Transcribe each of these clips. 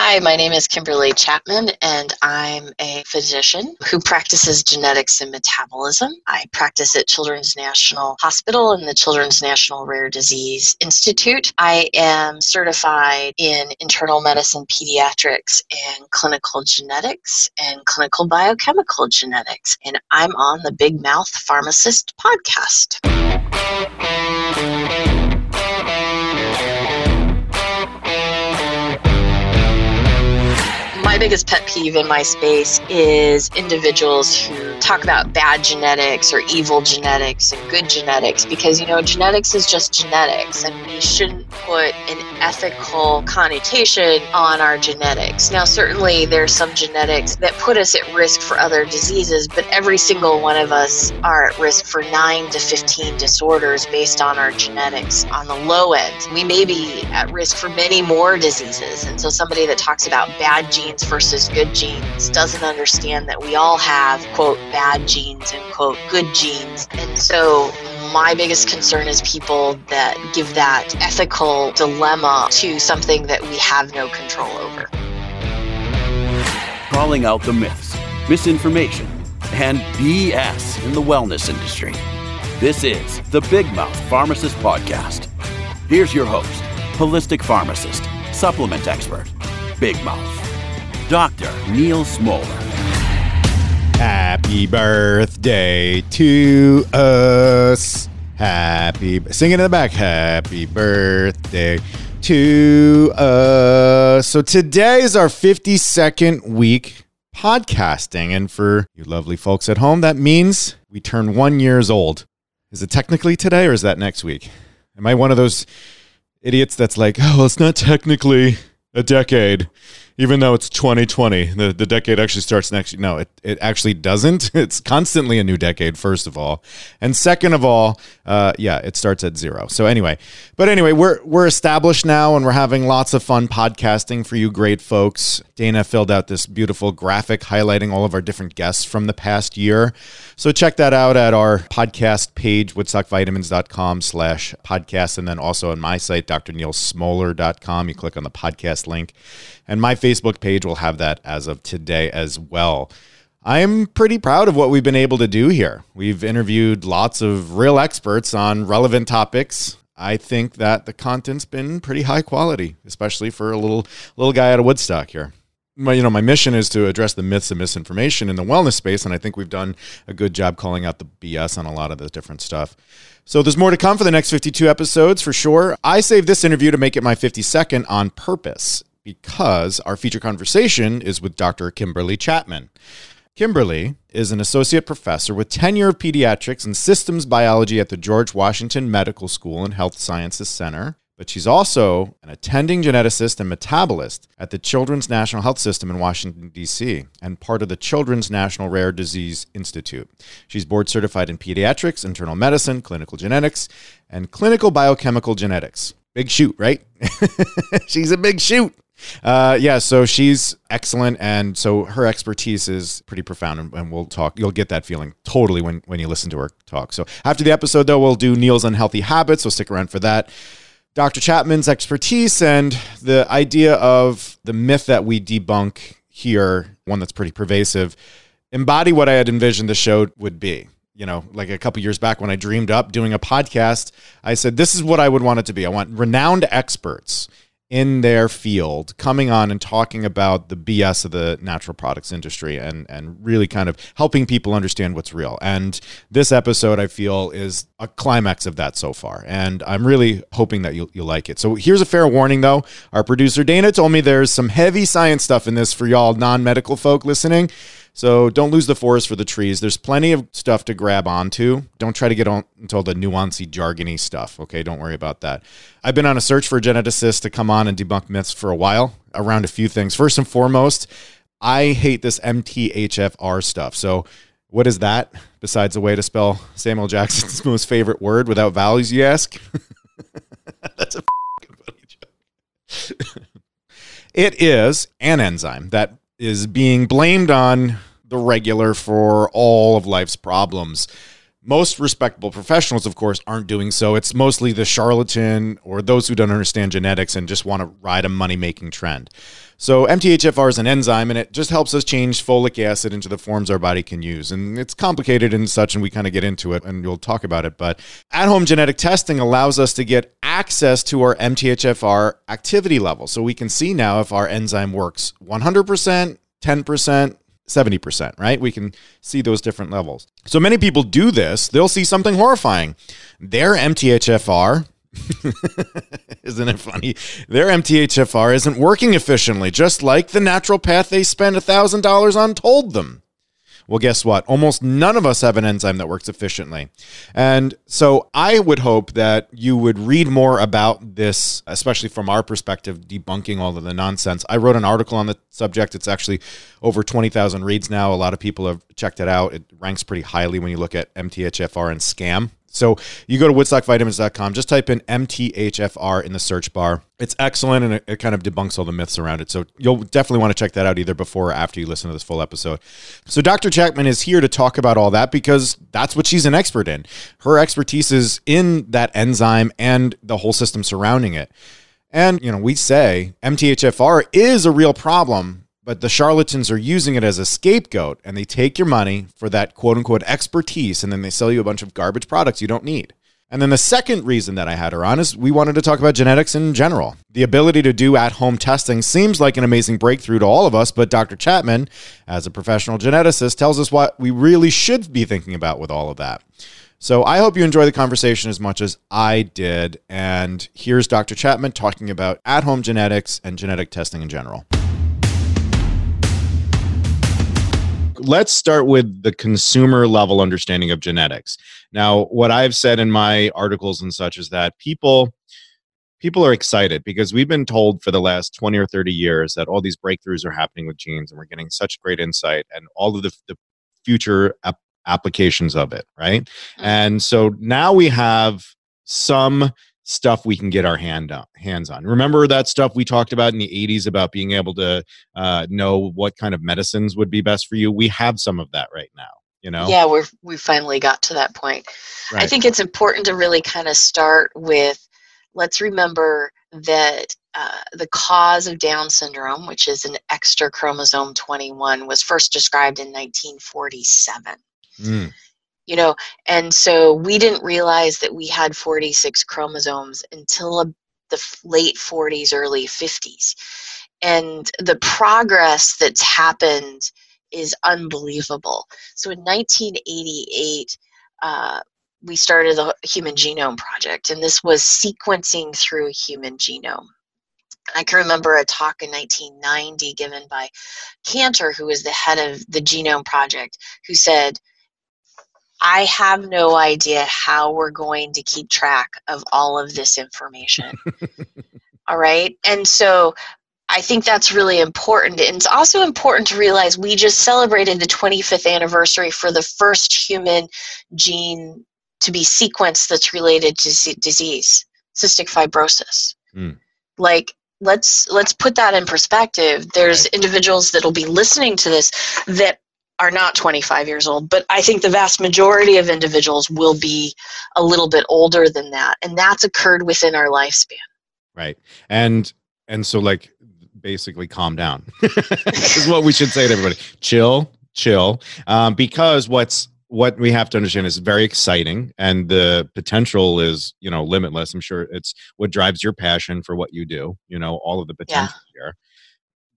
Hi, my name is Kimberly Chapman, and I'm a physician who practices genetics and metabolism. I practice at Children's National Hospital and the Children's National Rare Disease Institute. I am certified in internal medicine, pediatrics, and clinical genetics and clinical biochemical genetics. And I'm on the Big Mouth Pharmacist podcast. Biggest pet peeve in my space is individuals who talk about bad genetics or evil genetics and good genetics because, you know, genetics is just genetics and we shouldn't put an ethical connotation on our genetics. Now, certainly there's some genetics that put us at risk for other diseases, but every single one of us are at risk for 9 to 15 disorders based on our genetics on the low end. We may be at risk for many more diseases. And so somebody that talks about bad genes versus good genes doesn't understand that we all have, quote, bad genes and, quote, good genes. And so my biggest concern is people that give that ethical dilemma to something that we have no control over. Calling out the myths, misinformation, and BS in the wellness industry. This is the Big Mouth Pharmacist Podcast. Here's your host, holistic pharmacist, supplement expert, Big Mouth. Dr. Neal Smoller. Happy birthday to us. Happy, sing it in the back. Happy birthday to us. So today is our 52nd week podcasting. And for you lovely folks at home, that means we turn one years old. Is it technically today or is that next week? Am I one of those idiots that's like, oh, well, it's not technically a decade? Even though it's 2020, the, the decade actually starts next. No, it, it actually doesn't. It's constantly a new decade, first of all. And second of all, uh, yeah, it starts at zero. So anyway, but anyway, we're, we're established now and we're having lots of fun podcasting for you great folks. Dana filled out this beautiful graphic highlighting all of our different guests from the past year. So check that out at our podcast page, woodstockvitamins.com slash podcast. And then also on my site, drnealsmoller.com. You click on the podcast link. And my Facebook page will have that as of today as well. I'm pretty proud of what we've been able to do here. We've interviewed lots of real experts on relevant topics. I think that the content's been pretty high quality, especially for a little little guy out of Woodstock here. My, you know, my mission is to address the myths and misinformation in the wellness space, and I think we've done a good job calling out the BS on a lot of the different stuff. So there's more to come for the next 52 episodes for sure. I saved this interview to make it my 52nd on purpose because our feature conversation is with Dr. Kimberly Chapman. Kimberly is an associate professor with tenure of pediatrics and systems biology at the George Washington Medical School and Health Sciences Center, but she's also an attending geneticist and metabolist at the Children's National Health System in Washington, D.C., and part of the Children's National Rare Disease Institute. She's board certified in pediatrics, internal medicine, clinical genetics, and clinical biochemical genetics. Big shoot, right? she's a big shoot. Uh, yeah, so she's excellent, and so her expertise is pretty profound, and, and, we'll talk. You'll get that feeling totally when when you listen to her talk. So after the episode, though, we'll do Neal's unhealthy habits. So stick around for that. Dr. Chapman's expertise and the idea of the myth that we debunk here, one that's pretty pervasive, embody what I had envisioned the show would be you know, like a couple years back when I dreamed up doing a podcast, I said, this is what I would want it to be. I want renowned experts in their field coming on and talking about the BS of the natural products industry and and really kind of helping people understand what's real. And this episode I feel is a climax of that so far. And I'm really hoping that you'll, you'll like it. So here's a fair warning though. Our producer Dana told me there's some heavy science stuff in this for y'all non-medical folk listening. So don't lose the forest for the trees. There's plenty of stuff to grab onto. Don't try to get on until the nuancy, jargony stuff. Okay, don't worry about that. I've been on a search for a geneticist to come on and debunk myths for a while around a few things. First and foremost, I hate this MTHFR stuff. So what is that besides a way to spell Samuel Jackson's most favorite word without vowels, you ask? That's a funny joke. it is an enzyme that is being blamed on the regular for all of life's problems. Most respectable professionals, of course, aren't doing so. It's mostly the charlatan or those who don't understand genetics and just want to ride a money making trend. So MTHFR is an enzyme, and it just helps us change folic acid into the forms our body can use. And it's complicated and such, and we kind of get into it, and you'll talk about it. But at-home genetic testing allows us to get access to our MTHFR activity level, so we can see now if our enzyme works 100%, 10%. 70%, right? We can see those different levels. So many people do this, they'll see something horrifying. Their MTHFR Isn't it funny? Their MTHFR isn't working efficiently, just like the naturopath they spent $1,000 on told them. Well, guess what? Almost none of us have an enzyme that works efficiently. And so I would hope that you would read more about this, especially from our perspective, debunking all of the nonsense. I wrote an article on the subject. It's actually over 20,000 reads now. A lot of people have checked it out. It ranks pretty highly when you look at MTHFR and SCAM. So you go to woodstockvitamins.com, just type in MTHFR in the search bar. It's excellent and it, it, kind of debunks all the myths around it. So you'll definitely want to check that out either before or after you listen to this full episode. So Dr. Chapman is here to talk about all that because that's what she's an expert in. Her expertise is in that enzyme and the whole system surrounding it. And, you know, we say MTHFR is a real problem but the charlatans are using it as a scapegoat and they take your money for that quote unquote expertise and then they sell you a bunch of garbage products you don't need. And then the second reason that I had her on is we wanted to talk about genetics in general. The ability to do at home testing seems like an amazing breakthrough to all of us, but Dr. Chapman, as a professional geneticist, tells us what we really should be thinking about with all of that. So I hope you enjoy the conversation as much as I did. And here's Dr. Chapman talking about at home genetics and genetic testing in general. Let's start with the consumer level understanding of genetics. Now, what I've said in my articles and such is that people people are excited because we've been told for the last 20 or 30 years that all these breakthroughs are happening with genes and we're getting such great insight and all of the, the future ap- applications of it, right? Mm-hmm. And so now we have some stuff we can get our hand on, hands on. Remember that stuff we talked about in the 80s about being able to uh, know what kind of medicines would be best for you? We have some of that right now. You know? Yeah, we're we finally got to that point. Right. I think it's important to really kind of start with let's remember that uh, the cause of Down syndrome, which is an extra chromosome 21, was first described in 1947. Mm you know and so we didn't realize that we had 46 chromosomes until the late 40s early 50s and the progress that's happened is unbelievable. So in 1988 uh, we started the human genome project and this was sequencing through human genome. I can remember a talk in 1990 given by Cantor, who was the head of the Genome Project, who said, I have no idea how we're going to keep track of all of this information. all right. And so I think that's really important. And it's also important to realize we just celebrated the 25th anniversary for the first human gene to be sequenced that's related to disease, cystic fibrosis. Mm. Like let's let's put that in perspective. There's right. individuals that'll be listening to this that are not 25 years old, but I think the vast majority of individuals will be a little bit older than that, and that's occurred within our lifespan. Right, and and so like basically calm down is what we should say to everybody. Chill, chill, um, because what's what we have to understand is very exciting and the potential is you know limitless i'm sure it's what drives your passion for what you do you know all of the potential yeah. here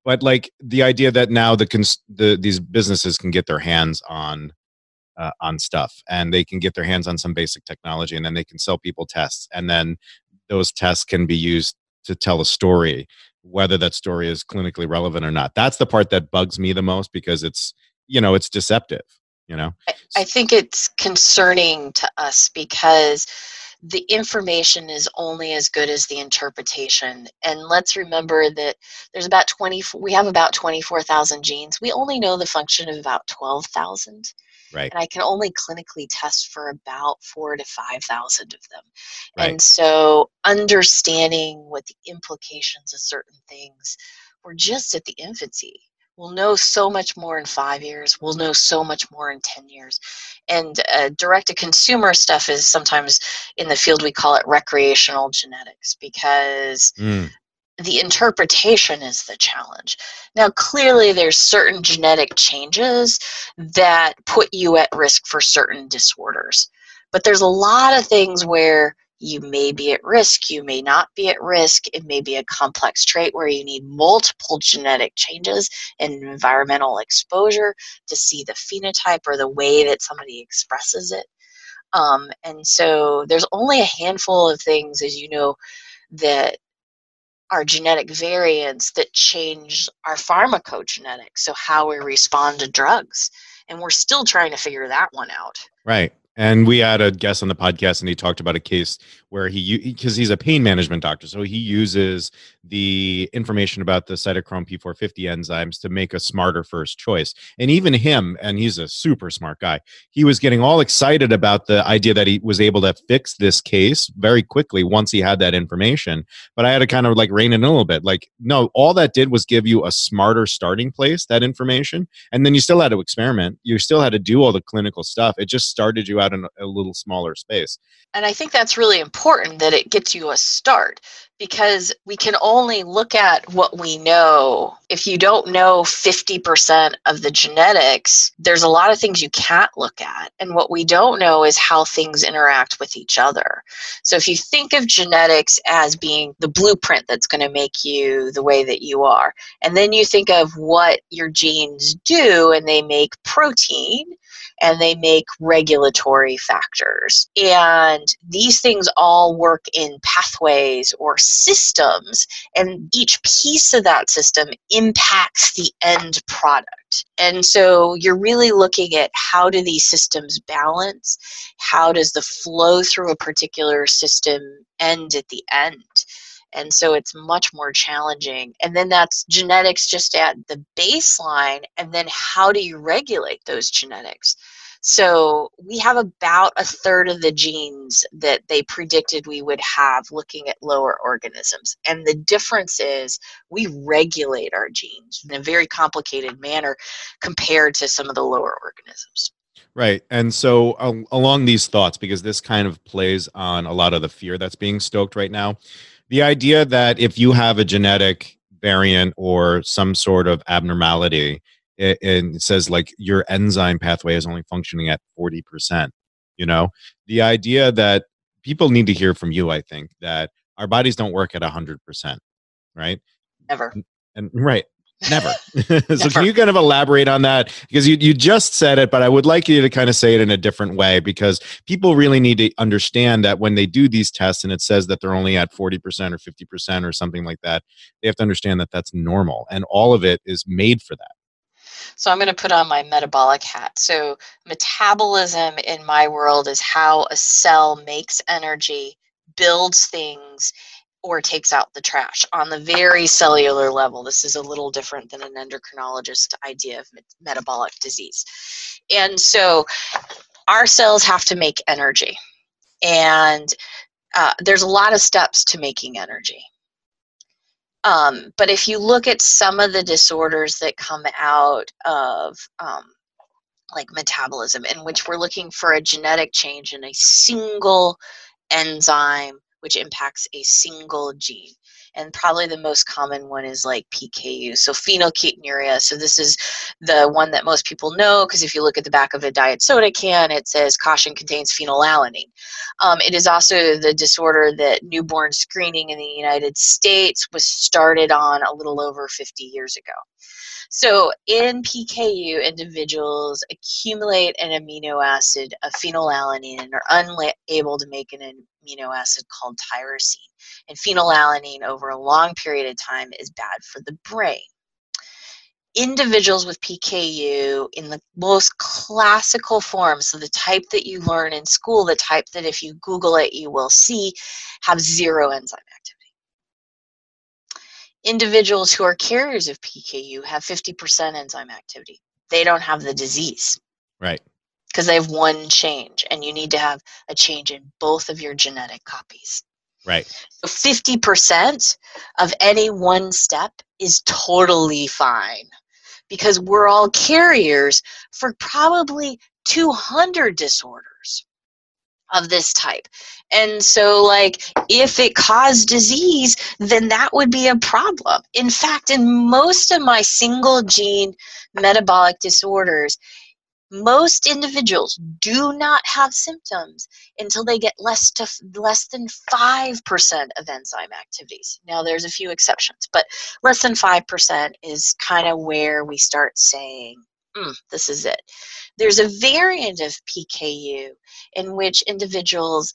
but like the idea that now the cons- the these businesses can get their hands on uh, on stuff and they can get their hands on some basic technology and then they can sell people tests and then those tests can be used to tell a story whether that story is clinically relevant or not. That's the part that bugs me the most because it's you know it's deceptive you know? I, I think it's concerning to us because the information is only as good as the interpretation. And let's remember that there's about 20, we have about 24,000 genes. We only know the function of about 12,000. Right. And I can only clinically test for about four to 5,000 of them. Right. And so understanding what the implications of certain things, we're just at the infancy. We'll know so much more in five years. We'll know so much more in 10 years. And uh, direct to consumer stuff is sometimes in the field we call it recreational genetics because mm. the interpretation is the challenge. Now, clearly, there's certain genetic changes that put you at risk for certain disorders. But there's a lot of things where you may be at risk, you may not be at risk. It may be a complex trait where you need multiple genetic changes and environmental exposure to see the phenotype or the way that somebody expresses it. Um, and so there's only a handful of things, as you know, that are genetic variants that change our pharmacogenetics, so how we respond to drugs. And we're still trying to figure that one out. Right. And we had a guest on the podcast, and he talked about a case where he, because he's a pain management doctor, so he uses the information about the cytochrome P450 enzymes to make a smarter first choice. And even him, and he's a super smart guy, he was getting all excited about the idea that he was able to fix this case very quickly once he had that information. But I had to kind of like rein in a little bit. Like, no, all that did was give you a smarter starting place, that information. And then you still had to experiment, you still had to do all the clinical stuff. It just started you out in a little smaller space. And I think that's really important that it gets you a start because we can only look at what we know. If you don't know 50% of the genetics, there's a lot of things you can't look at. And what we don't know is how things interact with each other. So if you think of genetics as being the blueprint that's going to make you the way that you are, and then you think of what your genes do, and they make protein and they make regulatory factors. And these things all work in pathways or systems, and each piece of that system impacts the end product. And so you're really looking at how do these systems balance? How does the flow through a particular system end at the end? And so it's much more challenging and then that's genetics just at the baseline and then how do you regulate those genetics so we have about a third of the genes that they predicted we would have looking at lower organisms. And the difference is we regulate our genes in a very complicated manner compared to some of the lower organisms. Right. And so, uh, along these thoughts, because this kind of plays on a lot of the fear that's being stoked right now, the idea that if you have a genetic variant or some sort of abnormality, it, it says like your enzyme pathway is only functioning at 40%. You know, the idea that people need to hear from you, I think, that our bodies don't work at 100%, right? Never. And, and right. Never. so can you kind of elaborate on that? Because you, you just said it, but I would like you to kind of say it in a different way because people really need to understand that when they do these tests and it says that they're only at 40% or 50% or something like that, they have to understand that that's normal and all of it is made for that. So I'm going to put on my metabolic hat. So metabolism in my world is how a cell makes energy, builds things, or takes out the trash on the very cellular level. This is a little different than an endocrinologist idea of metabolic disease. And so our cells have to make energy. And uh, there's a lot of steps to making energy. Um, but if you look at some of the disorders that come out of um, like metabolism, in which we're looking for a genetic change in a single enzyme which impacts a single gene and probably the most common one is like PKU. So phenylketonuria. So this is the one that most people know because if you look at the back of a diet soda can, it says caution contains phenylalanine. Um, it is also the disorder that newborn screening in the United States was started on a little over 50 years ago. So in PKU, individuals accumulate an amino acid of phenylalanine and are unable to make an amino acid called tyrosine. And phenylalanine over a long period of time is bad for the brain. Individuals with PKU in the most classical form, so the type that you learn in school, the type that if you Google it you will see, have zero enzyme activity individuals who are carriers of PKU have 50% enzyme activity. They don't have the disease. Right. Because they have one change, and you need to have a change in both of your genetic copies. Right. So 50% of any one step is totally fine because we're all carriers for probably 200 disorders. Of this type. And so, like, if it caused disease, then that would be a problem. In fact, in most of my single gene metabolic disorders, most individuals do not have symptoms until they get less to less than 5% of enzyme activities. Now there's a few exceptions, but less than 5% is kind of where we start saying mm, this is it. There's a variant of PKU in which individuals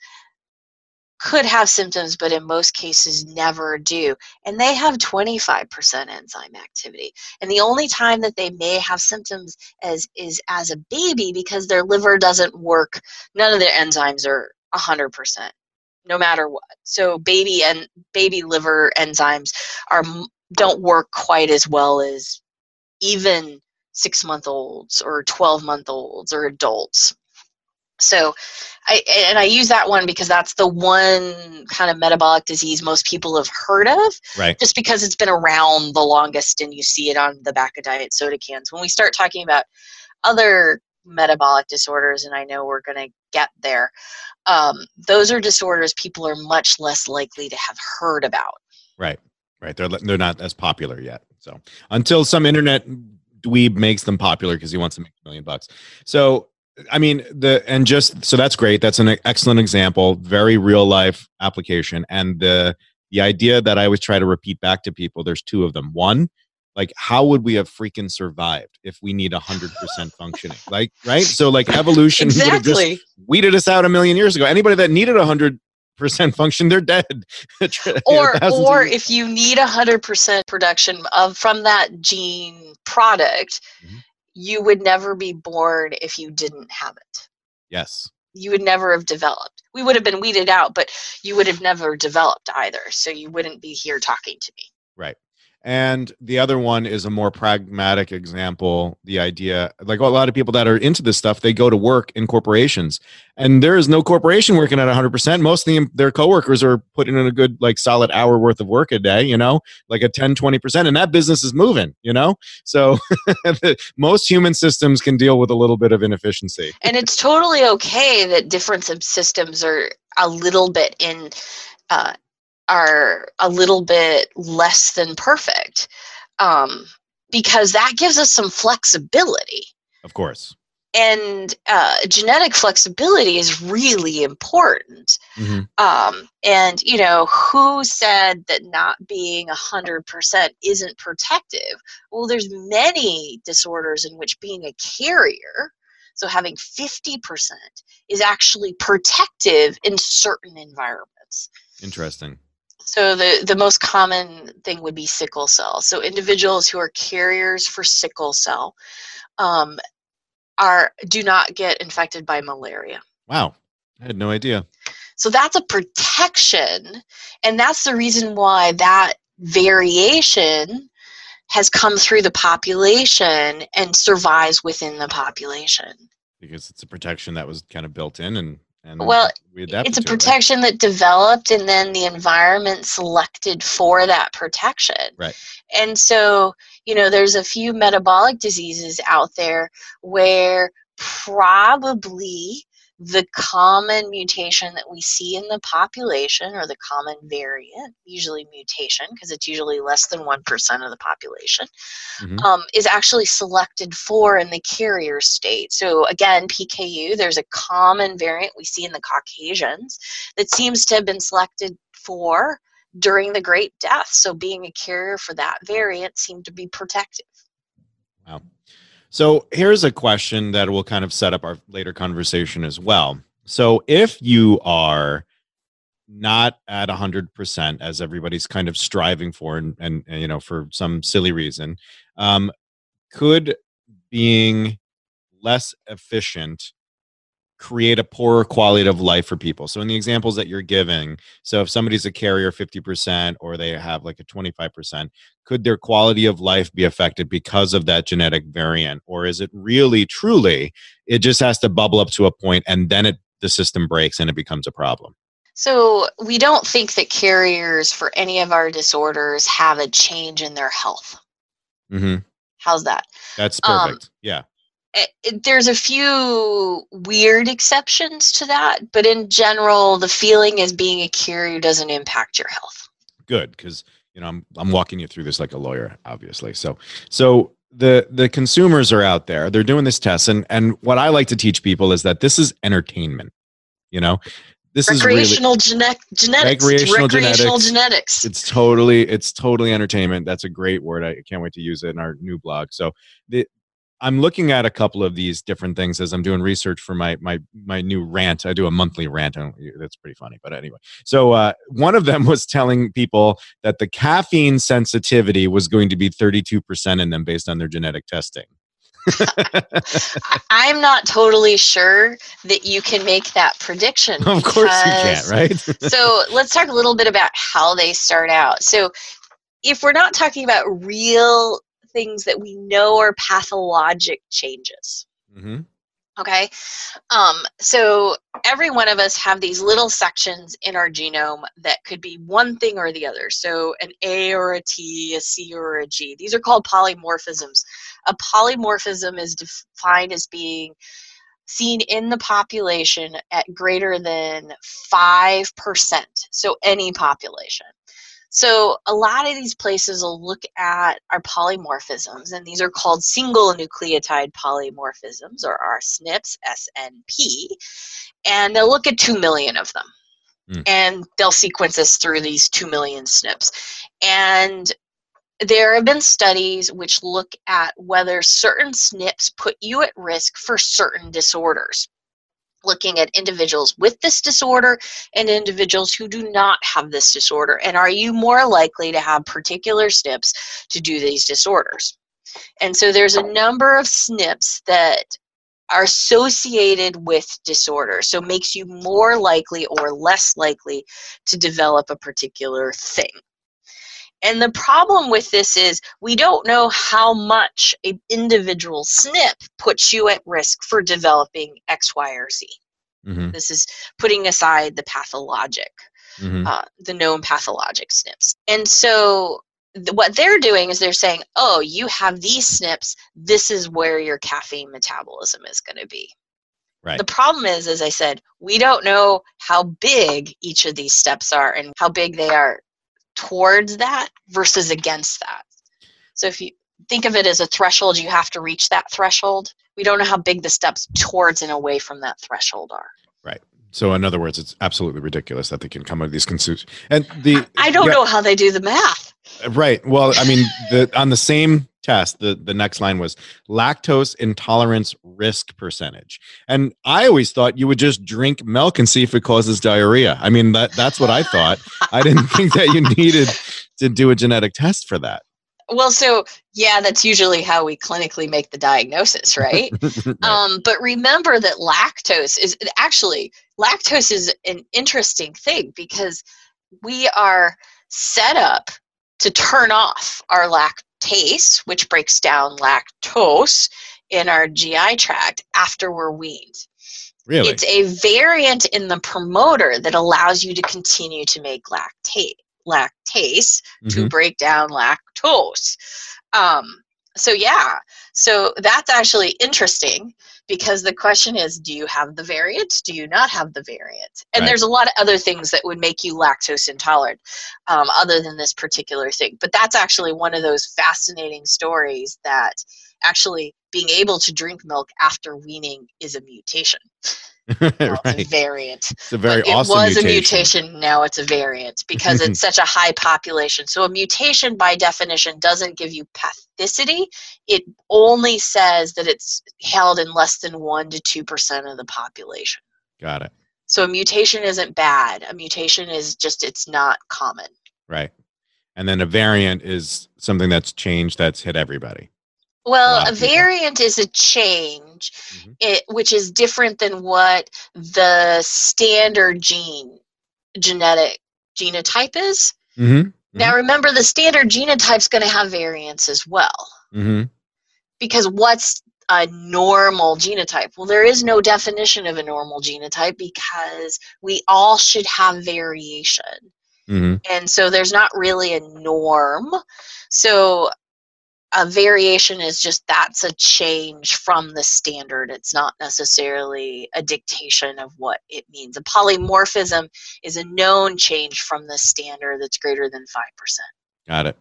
could have symptoms, but in most cases never do. And they have 25% enzyme activity. And the only time that they may have symptoms is as a baby because their liver doesn't work. None of their enzymes are 100%, no matter what. So baby and baby liver enzymes are don't work quite as well as even six month olds or 12 month olds or adults. So, I and I use that one because that's the one kind of metabolic disease most people have heard of, right? Just because it's been around the longest, and you see it on the back of diet soda cans. When we start talking about other metabolic disorders, and I know we're going to get there, um, those are disorders people are much less likely to have heard about. Right, right. They're they're not as popular yet. So until some internet dweeb makes them popular because he wants to make a million bucks. So I mean the and just so that's great. That's an excellent example, very real life application. And the the idea that I always try to repeat back to people, there's two of them. One, like how would we have freaking survived if we need 100% functioning like right so like evolution exactly. would have just weeded us out a million years ago anybody that needed 100 percent function they're dead or or if you need a 100% production of from that gene product mm-hmm you would never be born if you didn't have it. Yes. You would never have developed. We would have been weeded out, but you would have never developed either. So you wouldn't be here talking to me. Right. And the other one is a more pragmatic example. The idea, like a lot of people that are into this stuff, they go to work in corporations, and there is no corporation working at 100%. Most of them, their coworkers are putting in a good, like, solid hour worth of work a day, you know, like a 10, 20%, and that business is moving, you know? So most human systems can deal with a little bit of inefficiency. And it's totally okay that different systems are a little bit in uh, are a little bit less than perfect um, because that gives us some flexibility. Of course. And uh, genetic flexibility is really important. Mm-hmm. Um, and, you know, who said that not being 100% isn't protective? Well, there's many disorders in which being a carrier, so having 50%, is actually protective in certain environments. Interesting. So the, the most common thing would be sickle cell. So individuals who are carriers for sickle cell um, are do not get infected by malaria. Wow, I had no idea. So that's a protection, and that's the reason why that variation has come through the population and survives within the population. Because it's a protection that was kind of built in and and well, it's a protection right? that developed, and then the environment selected for that protection. Right. And so, you know, there's a few metabolic diseases out there where probably the common mutation that we see in the population or the common variant usually mutation because it's usually less than 1% of the population mm-hmm. um, is actually selected for in the carrier state. So again pku there's a common variant we see in the caucasians that seems to have been selected for during the great death. So being a carrier for that variant seemed to be protective. Wow so here's a question that will kind of set up our later conversation as well. So if you are not at 100% as everybody's kind of striving for and, and, and you know for some silly reason um, could being less efficient create a poorer quality of life for people. So in the examples that you're giving, so if somebody's a carrier 50% or they have like a 25%, could their quality of life be affected because of that genetic variant or is it really truly it just has to bubble up to a point and then it the system breaks and it becomes a problem? So we don't think that carriers for any of our disorders have a change in their health. hmm How's that? That's perfect. Um, yeah Eh, there's a few weird exceptions to that, but in general, the feeling is being a carrier doesn't impact your health. good because you know I'm I'm walking you through this like a lawyer, obviously. So so the the consumers are out there. They're doing this test, and and what I like to teach people is that this is entertainment. You know, this is really recreational gene- genetics. Recreational recreational genetics. genetics. it's totally it's totally entertainment. That's a great word. I can't wait to use it in our new blog. So the I'm looking at a couple of these different things as I'm doing research for my my my new rant. I do a monthly rant. That's pretty funny, but anyway. So uh, one of them was telling people that the caffeine sensitivity was going to be 32% in them based on their genetic testing. I'm not totally sure that you can make that prediction. of course you can't, right? so let's talk a little bit about how they start out. So if we're not talking about real things that we know are pathologic changes, hmm okay? Um, so every one of us have these little sections in our genome that could be one thing or the other. So an a or a t a c or a g. These are called polymorphisms. A polymorphism is defined as being seen in the population at greater than 5% so any population so a lot of these places will look at our polymorphisms, and these are called single nucleotide polymorphisms, or our SNPs, SNP, and they'll look at 2 million of them. Mm. And they'll sequence us through these 2 million SNPs. And there have been studies which look at whether certain SNPs put you at risk for certain disorders. Looking at individuals with this disorder and individuals who do not have this disorder? And are you more likely to have particular SNPs to do these disorders? And so there's a number of SNPs that are associated with disorder, so makes you more likely or less likely to develop a particular thing. And the problem with this is we don't know how much an individual SNP puts you at risk for developing X, Y, or Z. hmm This is putting aside the pathologic, hmm uh, the known pathologic SNPs. And so th- what they're doing is they're saying, oh, you have these SNPs, this is where your caffeine metabolism is going to be. Right. The problem is, as I said, we don't know how big each of these steps are and how big they are towards that versus against that. So if you think of it as a threshold, you have to reach that threshold. We don't know how big the steps towards and away from that threshold are. So in other words, it's absolutely ridiculous that they can come up with these conclusions. And the I don't yeah, know how they do the math. Right. Well, I mean, the on the same test, the the next line was lactose intolerance risk percentage, and I always thought you would just drink milk and see if it causes diarrhea. I mean, that that's what I thought. I didn't think that you needed to do a genetic test for that. Well, so yeah, that's usually how we clinically make the diagnosis, right? Right. Um, but remember that lactose is actually lactose is an interesting thing because we are set up to turn off our lactase, which breaks down lactose in our GI tract after we're weaned. really? It's a variant in the promoter that allows you to continue to make lactate lactase to Mhm. break down lactose. Um, so yeah, so that's actually interesting because the question is, do you have the variant? Do you not have the variant? And Right. there's a lot of other things that would make you lactose intolerant, um, other than this particular thing. But that's actually one of those fascinating stories that actually being able to drink milk after weaning is a mutation. Well, It's a variant. It's a very But awesome it was mutation. a mutation now it's a variant because it's such a high population so a mutation by definition doesn't give you pathicity it only says that it's held in less than 1 to 2% of the population Got it. so a mutation isn't bad a mutation is just it's not common Right. And then a variant is something that's changed that's hit everybody. Well a people. variant is a change Mhm. it, which is different than what the standard gene genetic genotype is Mm-hmm. Now remember the standard genotype's going to have variants as well. Mm-hmm. Because what's a normal genotype? Well, there is no definition of a normal genotype because we all should have variation. Mm-hmm. And so there's not really a norm. So a variation is just that's a change from the standard. It's not necessarily a dictation of what it means. A polymorphism is a known change from the standard that's greater than 5%. Got it.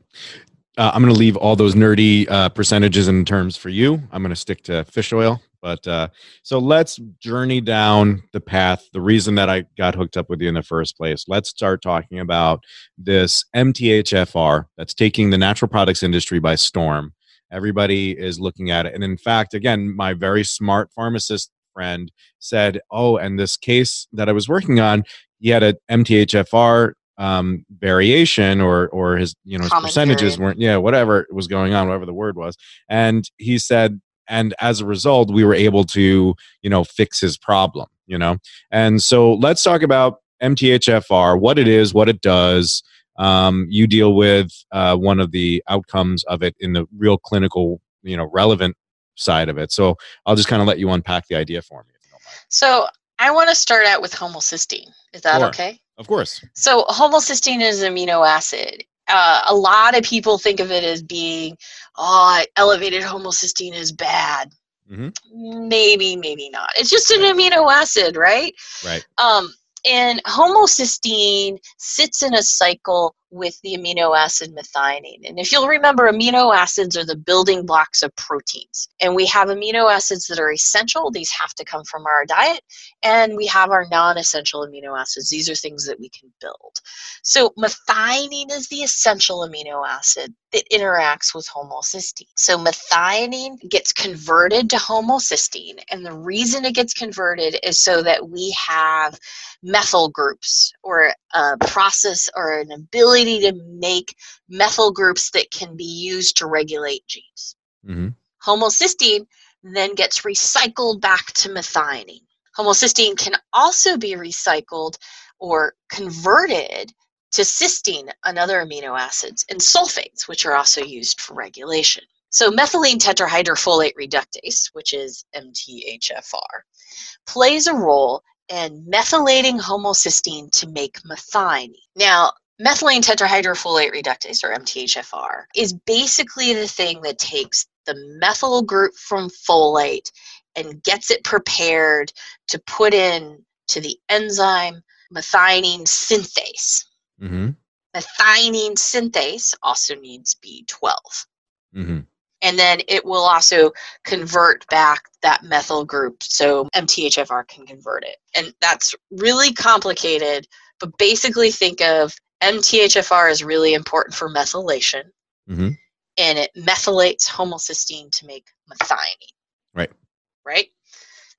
Uh, I'm going to leave all those nerdy uh, percentages and terms for you. I'm going to stick to fish oil. But uh, so let's journey down the path. The reason that I got hooked up with you in the first place. Let's start talking about this MTHFR that's taking the natural products industry by storm. Everybody is looking at it. And in fact, again, my very smart pharmacist friend said, Oh, and this case that I was working on, he had a MTHFR um, variation or or his you know his percentages weren't yeah whatever was going on whatever the word was and he said and as a result we were able to you know fix his problem you know and so let's talk about mthfr what it is what it does um, you deal with uh, one of the outcomes of it in the real clinical you know relevant side of it so i'll just kind of let you unpack the idea for me so i want to start out with homocysteine is that sure. okay of course. So homocysteine is an amino acid. Uh, a lot of people think of it as being, oh, elevated homocysteine is bad. Mm-hmm. Maybe, maybe not. It's just an amino acid, right? Right. Um, and homocysteine sits in a cycle with the amino acid methionine. And if you'll remember, amino acids are the building blocks of proteins. And we have amino acids that are essential, these have to come from our diet. And we have our non essential amino acids, these are things that we can build. So methionine is the essential amino acid that interacts with homocysteine. So methionine gets converted to homocysteine. And the reason it gets converted is so that we have methyl groups or a process or an ability to make methyl groups that can be used to regulate genes. Mm-hmm. Homocysteine then gets recycled back to methionine. Homocysteine can also be recycled or converted to cysteine, another amino acids, and sulfates, which are also used for regulation. So methylene tetrahydrofolate reductase, which is MTHFR, plays a role in methylating homocysteine to make methionine. Now, methylene tetrahydrofolate reductase, or MTHFR, is basically the thing that takes the methyl group from folate and gets it prepared to put in to the enzyme methionine synthase. Mm-hmm. Methionine synthase also needs B12. Mm-hmm and then it will also convert back that methyl group so MTHFR can convert it. And that's really complicated, but basically think of MTHFR is really important for methylation. Mm-hmm. And it methylates homocysteine to make methionine. Right. Right?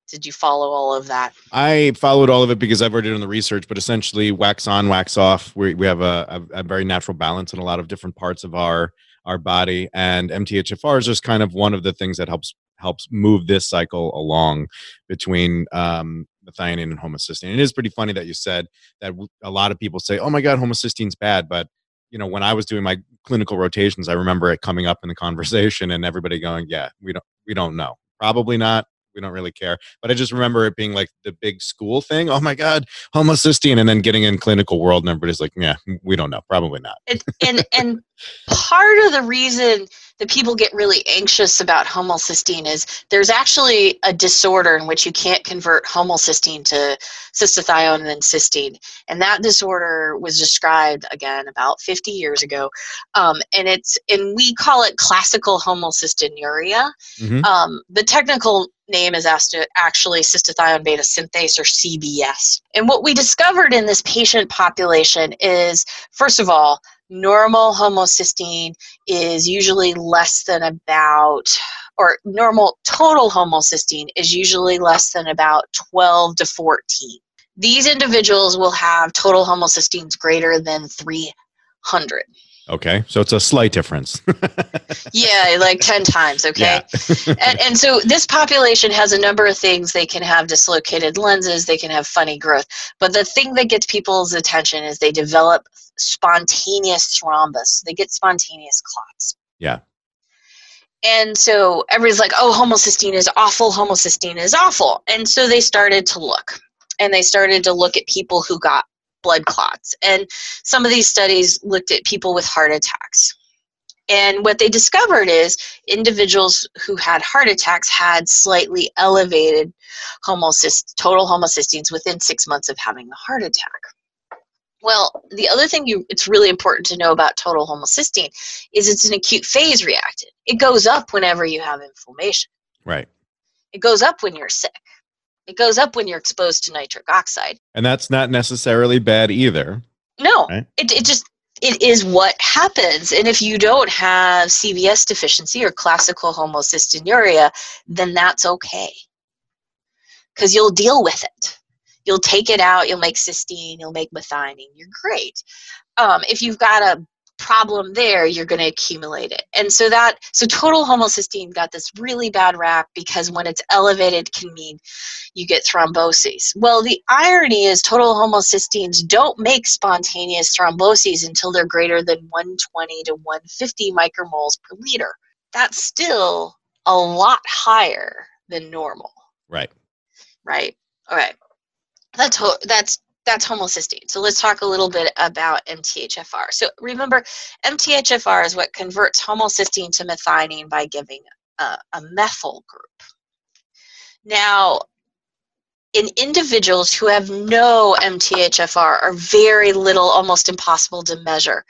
Did you follow all of that? I followed all of it because I've already done the research, but essentially wax on, wax off. We, we have a, a, a very natural balance in a lot of different parts of our our body and mthfr is just kind of one of the things that helps helps move this cycle along between um, methionine and homocysteine it is pretty funny that you said that a lot of people say oh my god homocysteine's bad but you know when i was doing my clinical rotations i remember it coming up in the conversation and everybody going yeah we don't we don't know probably not we don't really care. But I just remember it being like the big school thing. Oh my God, homocysteine, and then getting in clinical world, and everybody's like, yeah, we don't know, probably not. and and, and part of the reason that people get really anxious about homocysteine is there's actually a disorder in which you can't convert homocysteine to cystathionine and then cysteine. And that disorder was described again about 50 years ago. Um, and it's and we call it classical homocystinuria. Mm-hmm. Um, the technical name is actually cystathionine beta synthase or CBS. And what we discovered in this patient population is, first of all, normal homocysteine is usually less than about or normal total homocysteine is usually less than about 12 to 14 these individuals will have total homocysteines greater than 300 Okay, so it's a slight difference. yeah, like 10 times, okay? Yeah. and, and so this population has a number of things. They can have dislocated lenses, they can have funny growth. But the thing that gets people's attention is they develop spontaneous thrombus, they get spontaneous clots. Yeah. And so everybody's like, oh, homocysteine is awful, homocysteine is awful. And so they started to look. And they started to look at people who got blood clots. And some of these studies looked at people with heart attacks. And what they discovered is individuals who had heart attacks had slightly elevated homocyst- total homocysteines within six months of having the heart attack. Well, the other thing you it's really important to know about total homocysteine is it's an acute phase reactant. It goes up whenever you have inflammation. Right. It goes up when you're sick. It goes up when you're exposed to nitric oxide. And that's not necessarily bad either. No, Right. it, it just it is what happens. And if you don't have CBS deficiency or classical homocystinuria, then that's okay. Because you'll deal with it. You'll take it out, you'll make cysteine, you'll make methionine. You're great. Um, if you've got a problem there, you're going to accumulate it. And so that so total homocysteine got this really bad rap because when it's elevated can mean you get thromboses. Well, the irony is total homocysteines don't make spontaneous thromboses until they're greater than 120 to 150 micromoles per liter. That's still a lot higher than normal, Right. right? Okay. That's ho- that's that's homocysteine. So let's talk a little bit about MTHFR. So remember, MTHFR is what converts homocysteine to methionine by giving a, a methyl group. Now, in individuals who have no MTHFR are very little, almost impossible to measure.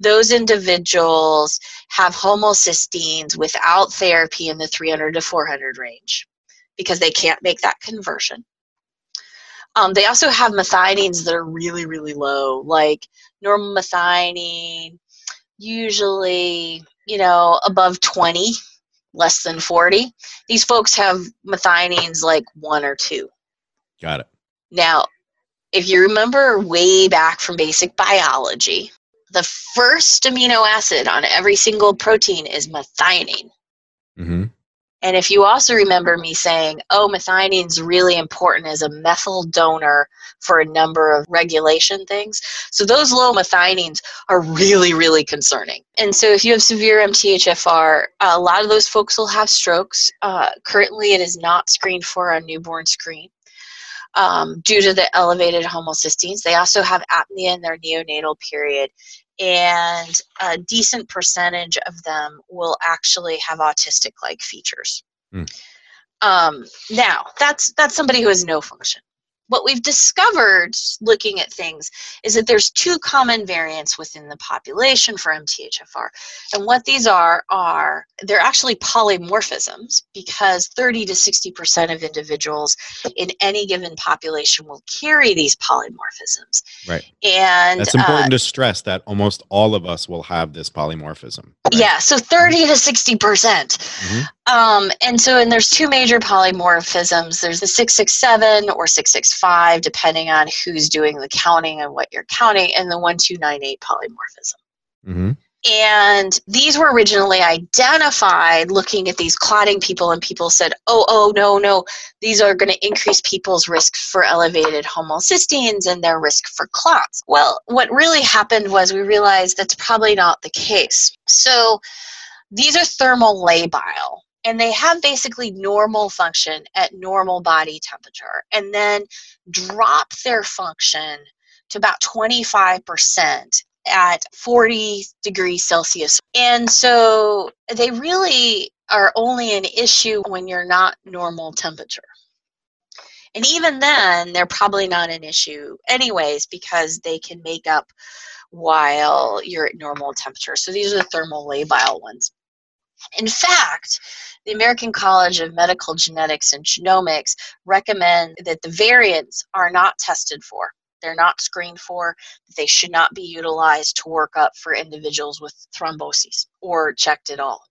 Those individuals have homocysteines without therapy in the 300 to 400 range because they can't make that conversion. Um, they also have methionines that are really, really low, like normal methionine, usually, you know, above 20, less than 40. These folks have methionines like one or two. Got it. Now, if you remember way back from basic biology, the first amino acid on every single protein is methionine. Mm-hmm. And if you also remember me saying, oh, methionine is really important as a methyl donor for a number of regulation things. So those low methionines are really, really concerning. And so if you have severe MTHFR, a lot of those folks will have strokes. Uh, currently, it is not screened for on newborn screen. Um, due to the elevated homocysteines, they also have apnea in their neonatal period, and a decent percentage of them will actually have autistic like features Hmm. um, now that's that's somebody who has no function what we've discovered looking at things is that there's two common variants within the population for MTHFR. And what these are are they're actually polymorphisms because 30 to 60% of individuals in any given population will carry these polymorphisms. Right. And That's uh, important to stress that almost all of us will have this polymorphism. right? Yeah, so 30 to 60%. percent Mhm. Um, and so, and there's two major polymorphisms. There's the 667 or 665, depending on who's doing the counting and what you're counting, and the 1298 polymorphism. Mm-hmm. And these were originally identified looking at these clotting people, and people said, oh, oh, no, no, these are going to increase people's risk for elevated homocysteines and their risk for clots. Well, what really happened was we realized that's probably not the case. So these are thermal labile. And they have basically normal function at normal body temperature, and then drop their function to about 25% at 40 degrees Celsius. And so they really are only an issue when you're not normal temperature. And even then, they're probably not an issue, anyways, because they can make up while you're at normal temperature. So these are the thermal labile ones. In fact, the American College of Medical Genetics and Genomics recommend that the variants are not tested for they're not screened for, they should not be utilized to work up for individuals with thromboses or checked at all.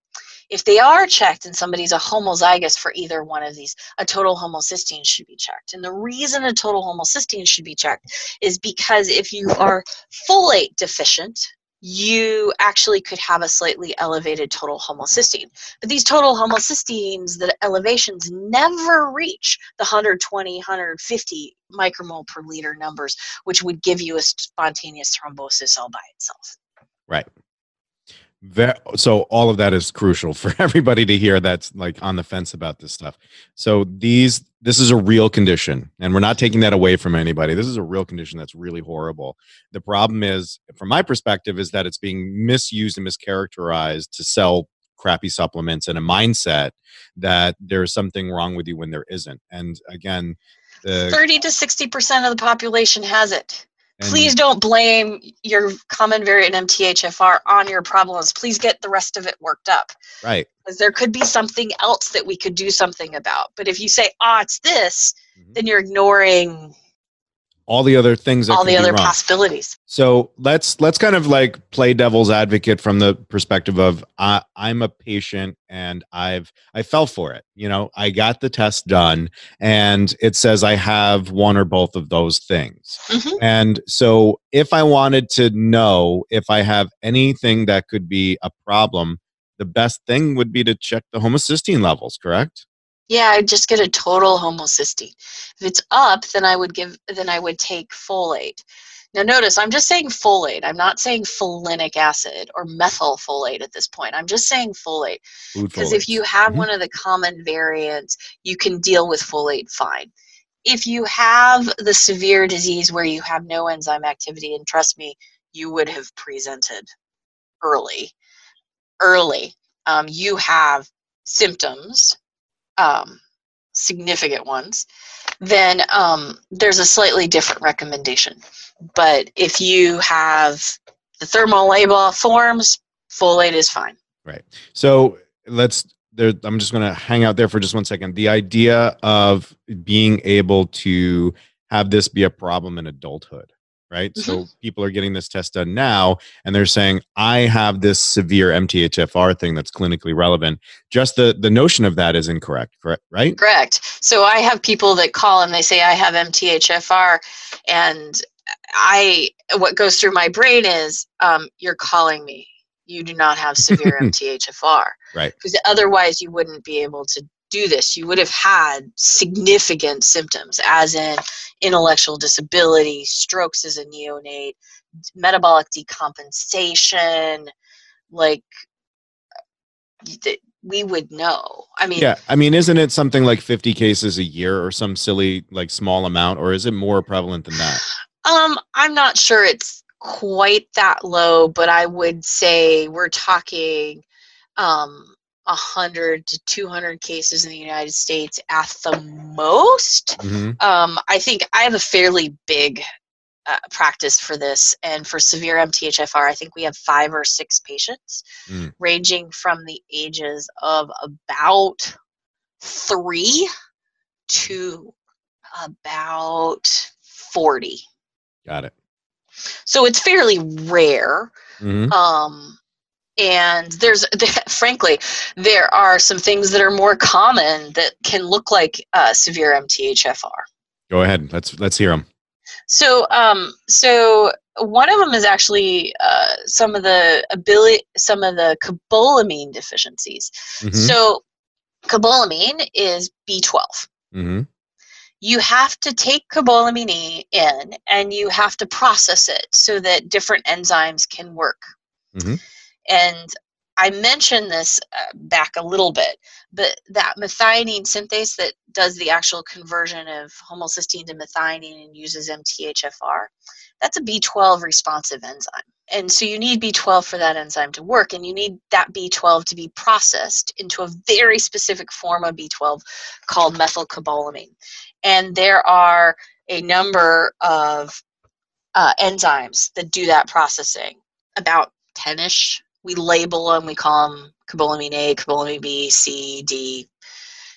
If they are checked and somebody's a homozygous for either one of these, a total homocysteine should be checked. And the reason a total homocysteine should be checked is because if you are folate deficient, you actually could have a slightly elevated total homocysteine. But these total homocysteines, the elevations never reach the 120, 150 micromole per liter numbers, which would give you a spontaneous thrombosis all by itself. Right. So all of that is crucial for everybody to hear that's like on the fence about this stuff. So these this is a real condition and we're not taking that away from anybody. This is a real condition that's really horrible. The problem is from my perspective is that it's being misused and mischaracterized to sell crappy supplements and a mindset that there's something wrong with you when there isn't. And again the, 30 to 60% of the population has it and- please don't blame your common variant MTHFR on your problems. Please get the rest of it worked up right because there could be something else that we could do something about. But if you say, "Ah, it's this," Mhm. then you're ignoring all the other things that all the other wrong. possibilities. So let's let's kind of like play devil's advocate from the perspective of I, I'm a patient and I've I fell for it. You know, I got the test done and it says I have one or both of those things. Mhm. And so if I wanted to know if I have anything that could be a problem, the best thing would be to check the homocysteine levels, correct? Yeah, I'd just get a total homocysteine. If it's up, then I would give then I would take folate. Now notice I'm just saying folate. I'm not saying folinic acid or methylfolate at this point. I'm just saying folate. Because if you have Mhm. one of the common variants, you can deal with folate fine. If you have the severe disease where you have no enzyme activity, and trust me, you would have presented early, early, um, you have symptoms, um, significant ones, then um, there's a slightly different recommendation. But if you have the thermal labile forms, folate is fine. Right. So let's. There, I'm just going to hang out there for just one second. The idea of being able to have this be a problem in adulthood, right? So people are getting this test done now, and they're saying, "I have this severe MTHFR thing that's clinically relevant." Just the the notion of that is incorrect, correct? Right? Correct. So I have people that call and they say I have MTHFR, and I what goes through my brain is um, you're calling me. You do not have severe MTHFR. Right. Because otherwise you wouldn't be able to do this. You would have had significant symptoms, as in intellectual disability, strokes as a neonate, metabolic decompensation, like we would know. I mean, Yeah. I mean, isn't it something like 50 cases a year or some silly like small amount, or is it more prevalent than that? Um, I'm not sure it's quite that low, but I would say we're talking um, 100 to 200 cases in the United States at the most. hmm Um, I think I have a fairly big uh, practice for this, and for severe MTHFR, I think we have five or six patients, Mm. ranging from the ages of about three to about 40. Got it. So it's fairly rare. hmm Um, and there's, frankly, there are some things that are more common that can look like uh, severe MTHFR. Go ahead. Let's let's hear them. So, um, so one of them is actually uh, some of the ability, some of the cobalamine deficiencies. hmm So, cobalamine is B12. hmm You have to take cobalamine E in, and you have to process it so that different enzymes can work. Mhm. And I mentioned this uh, back a little bit, but that methionine synthase that does the actual conversion of homocysteine to methionine and uses MTHFR, that's a B12 responsive enzyme. And so you need B12 for that enzyme to work, and you need that B12 to be processed into a very specific form of B12 called methylcobalamin. And there are a number of uh, enzymes that do that processing, about 10 ish. We label them, we call them cobalamine A, cobalamine B, C, D,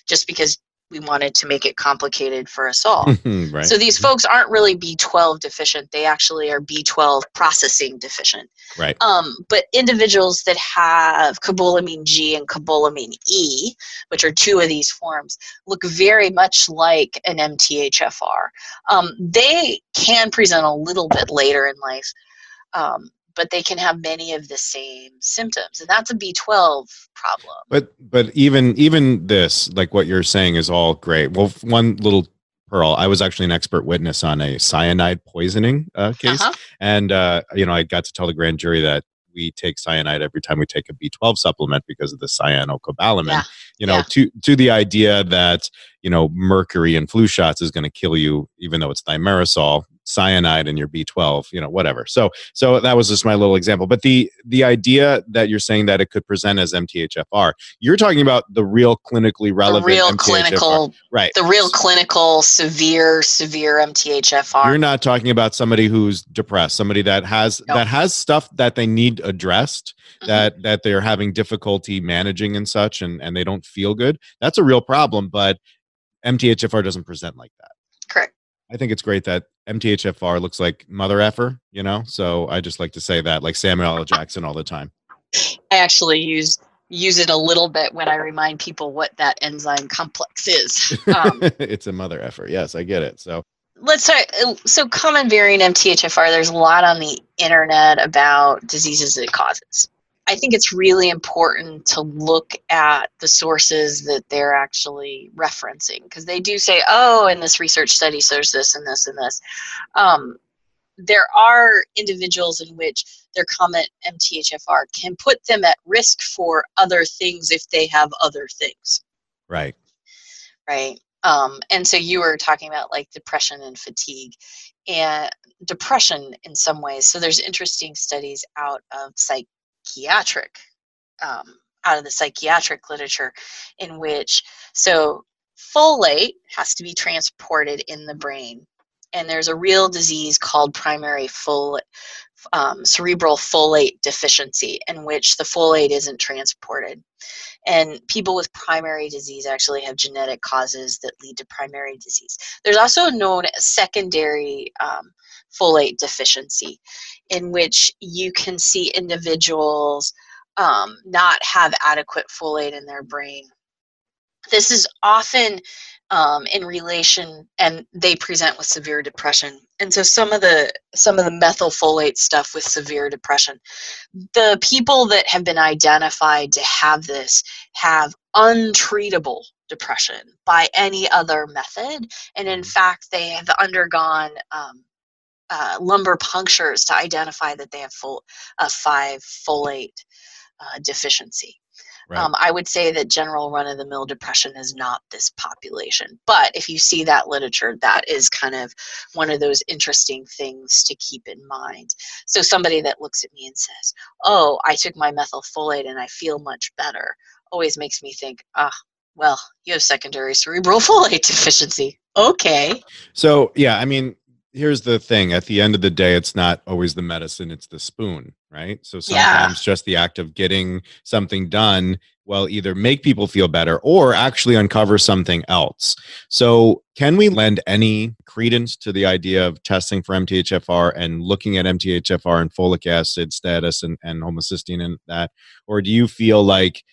just because we wanted to make it complicated for us all. right. So these folks aren't really B12 deficient, they actually are B12 processing deficient. right. Um, but individuals that have cobalamine G and cobalamine E, which are two of these forms, look very much like an MTHFR. Um, they can present a little bit later in life, um, but they can have many of the same symptoms, and that's a B12 problem. But but even even this, like what you're saying, is all great. Well, one little pearl. I was actually an expert witness on a cyanide poisoning uh, case, Uh-huh. and uh, you know I got to tell the grand jury that we take cyanide every time we take a B12 supplement because of the cyanocobalamin. Yeah. You know, Yeah. to to the idea that you know, mercury and flu shots is going to kill you, even though it's thimerosal, cyanide in your B12, you know, whatever. So, so that was just my little example. But the the idea that you're saying that it could present as MTHFR, you're talking about the real clinically relevant, the real clinical, right? The real clinical, severe, severe MTHFR. You're not talking about somebody who's depressed, somebody that has No. that has stuff that they need addressed, Mhm. that that they're having difficulty managing and such, and and they don't feel good. That's a real problem, but MTHFR doesn't present like that. I think it's great that MTHFR looks like mother effer, you know. So I just like to say that, like Samuel L. Jackson, all the time. I actually use use it a little bit when I remind people what that enzyme complex is. Um, it's a mother effer. Yes, I get it. So let's start. So, common variant MTHFR. There's a lot on the internet about diseases it causes. I think it's really important to look at the sources that they're actually referencing because they do say, "Oh, in this research study, so there's this and this and this." Um, there are individuals in which their common MTHFR can put them at risk for other things if they have other things right, right? Um, and so you were talking about like depression and fatigue, and depression in some ways. So there's interesting studies out of psychiatric, um, out of the psychiatric literature, in which so folate has to be transported in the brain, and there's a real disease called primary folate. Um, cerebral folate deficiency, in which the folate isn't transported and people with primary disease actually have genetic causes that lead to primary disease. There's also known secondary um, folate deficiency, in which you can see individuals um, not have adequate folate in their brain. This is often um, in relation, and they present with severe depression. And so some of the some of the methylfolate stuff with severe depression, the people that have been identified to have this have untreatable depression by any other method. And in fact, they have undergone um, uh, lumbar punctures to identify that they have full, a five folate uh, deficiency. right. Um, I would say that general run of the mill depression is not this population. But if you see that literature, that is kind of one of those interesting things to keep in mind. So somebody that looks at me and says, Oh, I took my methylfolate and I feel much better, always makes me think, Ah, well, you have secondary cerebral folate deficiency. Okay. So yeah, I mean, here's the thing. At the end of the day, it's not always the medicine; it's the spoon, right? So Yeah. sometimes just the act of getting something done will either make people feel better or actually uncover something else. So, can we lend any credence to the idea of testing for MTHFR and looking at MTHFR and folic acid status and, and homocysteine and that, or do you feel like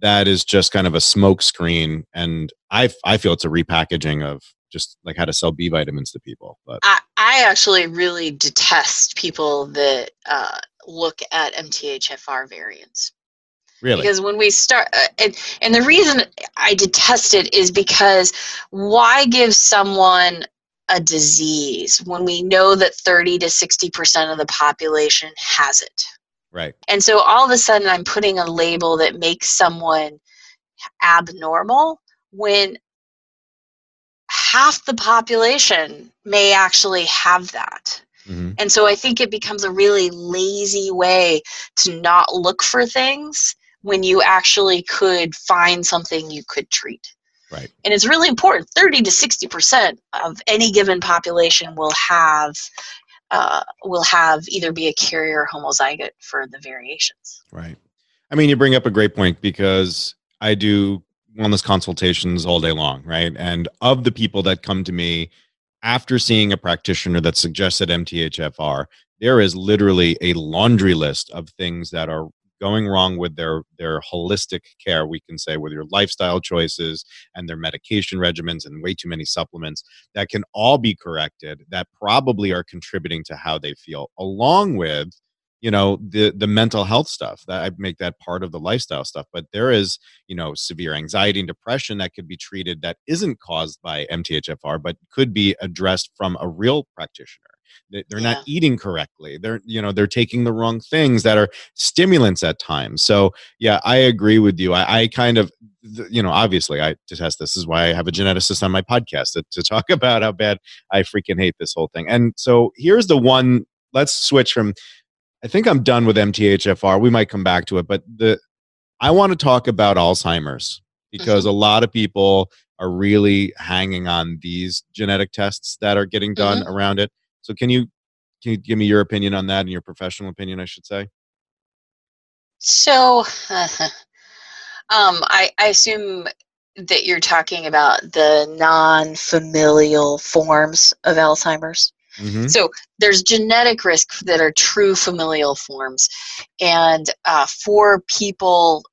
that is just kind of a smokescreen? And I I feel it's a repackaging of just like how to sell B vitamins to people. But I, I actually really detest people that uh, look at MTHFR variants. really, because when we start uh, and, and the reason i detest it is because why give someone a disease when we know that 30 to 60% of the population has it right, and so all of a sudden i'm putting a label that makes someone abnormal when half the population may actually have that hmm and so I think it becomes a really lazy way to not look for things when you actually could find something you could treat. right, And it's really important. 30 to 60% of any given population will have uh, will have either be a carrier or homozygote for the variations. right. I mean, you bring up a great point because I do wellness consultations all day long, right? And of the people that come to me after seeing a practitioner that suggested MTHFR, there is literally a laundry list of things that are going wrong with their their holistic care we can say with your lifestyle choices and their medication regimens and way too many supplements that can all be corrected that probably are contributing to how they feel along with you know the the mental health stuff that i make that part of the lifestyle stuff but there is you know severe anxiety and depression that could be treated that isn't caused by mthfr but could be addressed from a real practitioner They- They're not eating correctly. They're you know they're taking the wrong things that are stimulants at times. So yeah, I agree with you. I, I kind of you know obviously I detest this. this is why I have a geneticist on my podcast to, to talk about how bad I freaking hate this whole thing. And so here's the one. Let's switch from. I think I'm done with MTHFR. We might come back to it, but the I want to talk about Alzheimer's because a lot of people are really hanging on these genetic tests that are getting done around it. So can you can you give me your opinion on that and your professional opinion, I should say? So, um, I, I assume that you're talking about the non-familial forms of Alzheimer's. Mm-hmm. So there's genetic risk that are true familial forms, and uh, for people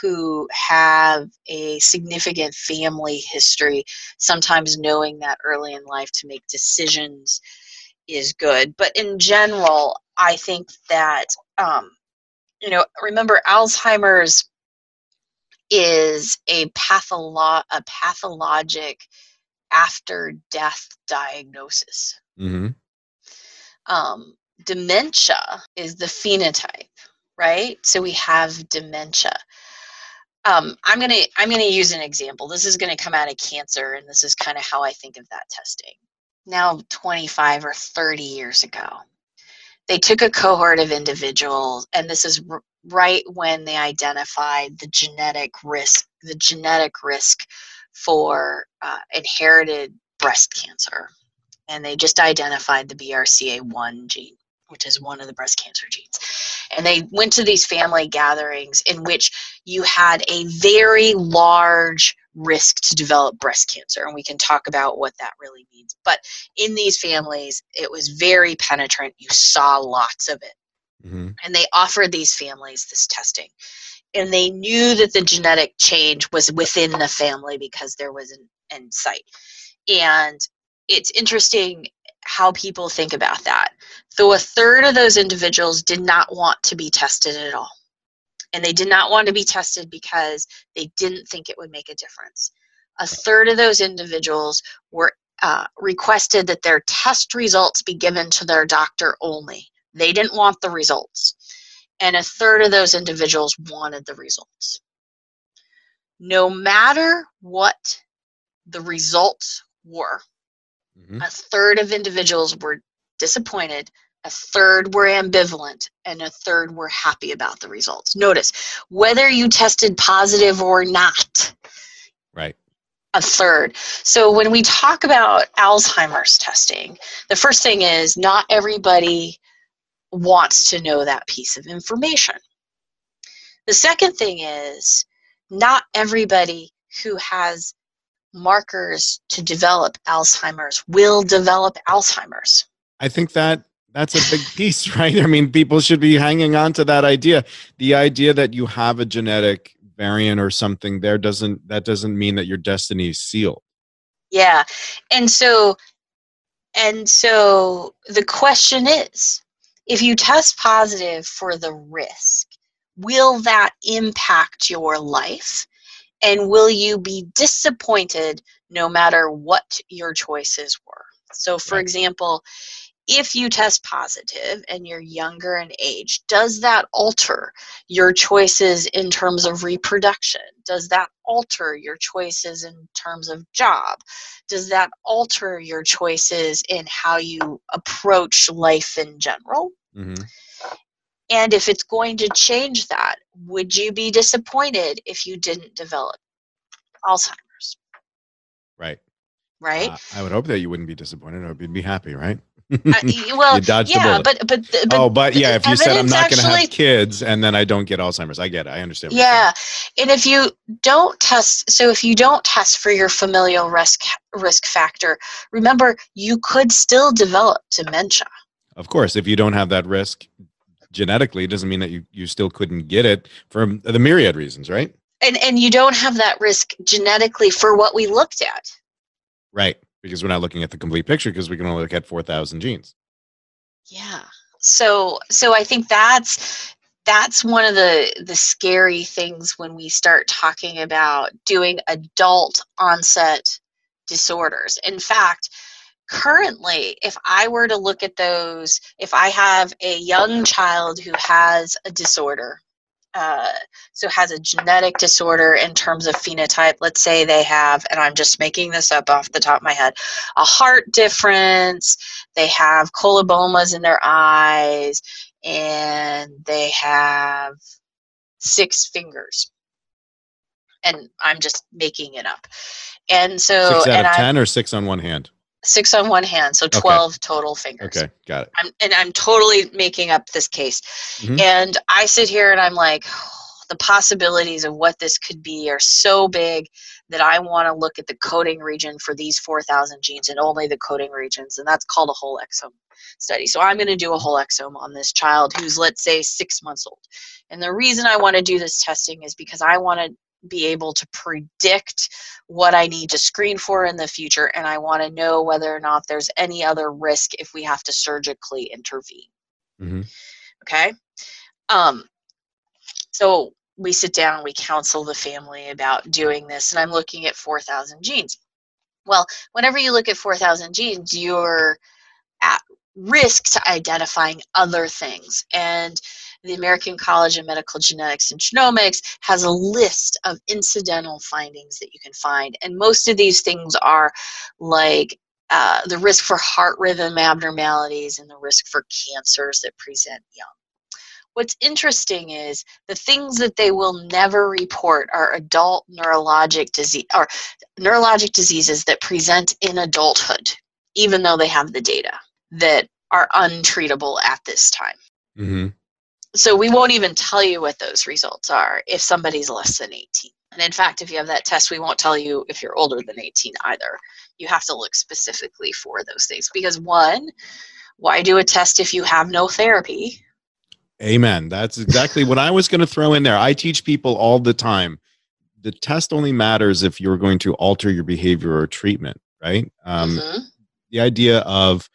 who have a significant family history, sometimes knowing that early in life to make decisions is good. But in general, I think that um, you know, remember Alzheimer's is a patholo- a pathologic after death diagnosis. Mm-hmm. Um, dementia is the phenotype, right? So we have dementia. Um, I'm gonna I'm gonna use an example. This is gonna come out of cancer, and this is kind of how I think of that testing. Now, 25 or 30 years ago, they took a cohort of individuals, and this is r- right when they identified the genetic risk, the genetic risk for uh, inherited breast cancer, and they just identified the BRCA1 gene, which is one of the breast cancer genes. And they went to these family gatherings in which you had a very large risk to develop breast cancer, and we can talk about what that really means. But in these families, it was very penetrant. You saw lots of it Mm-hmm. and they offered these families this testing and they knew that the genetic change was within the family because there was an end site. And it's interesting how people think about that. So a third of those individuals did not want to be tested at all. And they did not want to be tested because they didn't think it would make a difference. A third of those individuals were uh, requested that their test results be given to their doctor only. They didn't want the results. And a third of those individuals wanted the results. No matter what the results were, Mm-hmm. a third of individuals were disappointed, a third were ambivalent, and a third were happy about the results. Notice whether you tested positive or not, Right. a third. So when we talk about Alzheimer's testing, the first thing is not everybody wants to know that piece of information. The second thing is not everybody who has markers to develop Alzheimer's will develop Alzheimer's. I think that that's a big piece, right? I mean, people should be hanging on to that idea. The idea that you have a genetic variant or something there doesn't that doesn't mean that your destiny is sealed. Yeah. And so and so the question is if you test positive for the risk, will that impact your life? And will you be disappointed no matter what your choices were? So, for example, if you test positive and you're younger in age, does that alter your choices in terms of reproduction? Does that alter your choices in terms of job? Does that alter your choices in how you approach life in general? Mm-hmm. And if it's going to change that, would you be disappointed if you didn't develop Alzheimer's? Right. Right? Uh, I would hope that you wouldn't be disappointed. I would be happy, right? Uh, y- well, you dodged the yeah, bullet. but but but oh, but yeah, if you said I'm not going to have kids and then I don't get Alzheimer's, I get it. I understand. what you're saying. Yeah, and if you don't test, so if you don't test for your familial risk risk factor, remember you could still develop dementia. Of course, if you don't have that risk genetically, it doesn't mean that you, you still couldn't get it for the myriad reasons, right? And and you don't have that risk genetically for what we looked at. Right. Because we're not looking at the complete picture because we can only look at 4,000 genes. Yeah. So so I think that's that's one of the the scary things when we start talking about doing adult onset disorders. In fact, currently, if I were to look at those, if I have a young child who has a disorder, uh, so has a genetic disorder in terms of phenotype, let's say they have, and I'm just making this up off the top of my head, a heart difference, they have colobomas in their eyes, and they have six fingers. And I'm just making it up. And so, Six out of I'm, ten or six on one hand? Six on one hand, so 12 total fingers. Okay, got it. I'm, and I'm totally making up this case. Mhm. And I sit here and I'm like, the possibilities of what this could be are so big that I want to look at the coding region for these 4,000 genes and only the coding regions. And that's called a whole exome study. So I'm going to do a whole exome on this child who's, let's say, six months old. And the reason I want to do this testing is because I want to be able to predict what I need to screen for in the future, and I want to know whether or not there's any other risk if we have to surgically intervene. hmm Okay. Um, so we sit down, we counsel the family about doing this, and I'm looking at 4,000 genes. Well, whenever you look at 4,000 genes, you're at risk to identifying other things. And the American College of Medical Genetics and Genomics has a list of incidental findings that you can find. And most of these things are like uh, the risk for heart rhythm abnormalities and the risk for cancers that present young. What's interesting is the things that they will never report are adult neurologic disease or neurologic diseases that present in adulthood, even though they have the data that are untreatable at this time. hmm So we won't even tell you what those results are if somebody's less than 18. And in fact, if you have that test, we won't tell you if you're older than 18 either. You have to look specifically for those things because one, why do a test if you have no therapy? Amen. That's exactly what I was going to throw in there. I teach people all the time. The test only matters if you're going to alter your behavior or treatment, right? Um, Mhm. The idea of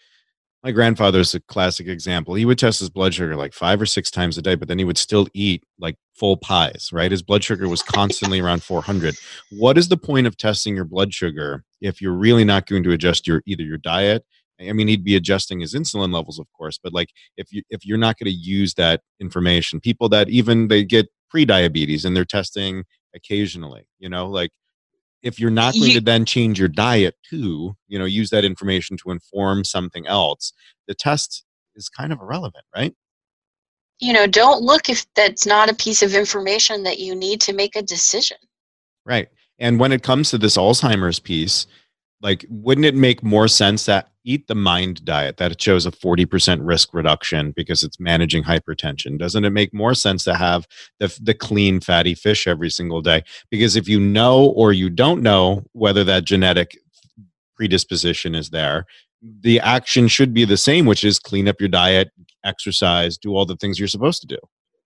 my grandfather's a classic example. He would test his blood sugar like five or six times a day, but then he would still eat like full pies, right? His blood sugar was constantly around 400. What is the point of testing your blood sugar if you're really not going to adjust your either your diet? I mean, he'd be adjusting his insulin levels, of course, but like if you if you're not going to use that information, people that even they get pre-diabetes and they're testing occasionally, you know, like if you're not going You- to then change your diet too, you know, use that information to inform something else, the test is kind of irrelevant, right? You know, don't look if that's not a piece of information that you need to make a decision. Right. And when it comes to this Alzheimer's piece, like, wouldn't it make more sense that eat the mind diet that it shows a 40% risk reduction because it's managing hypertension? Doesn't it make more sense to have the, the clean fatty fish every single day? Because if you know or you don't know whether that genetic predisposition is there, the action should be the same, which is clean up your diet, exercise, do all the things you're supposed to do.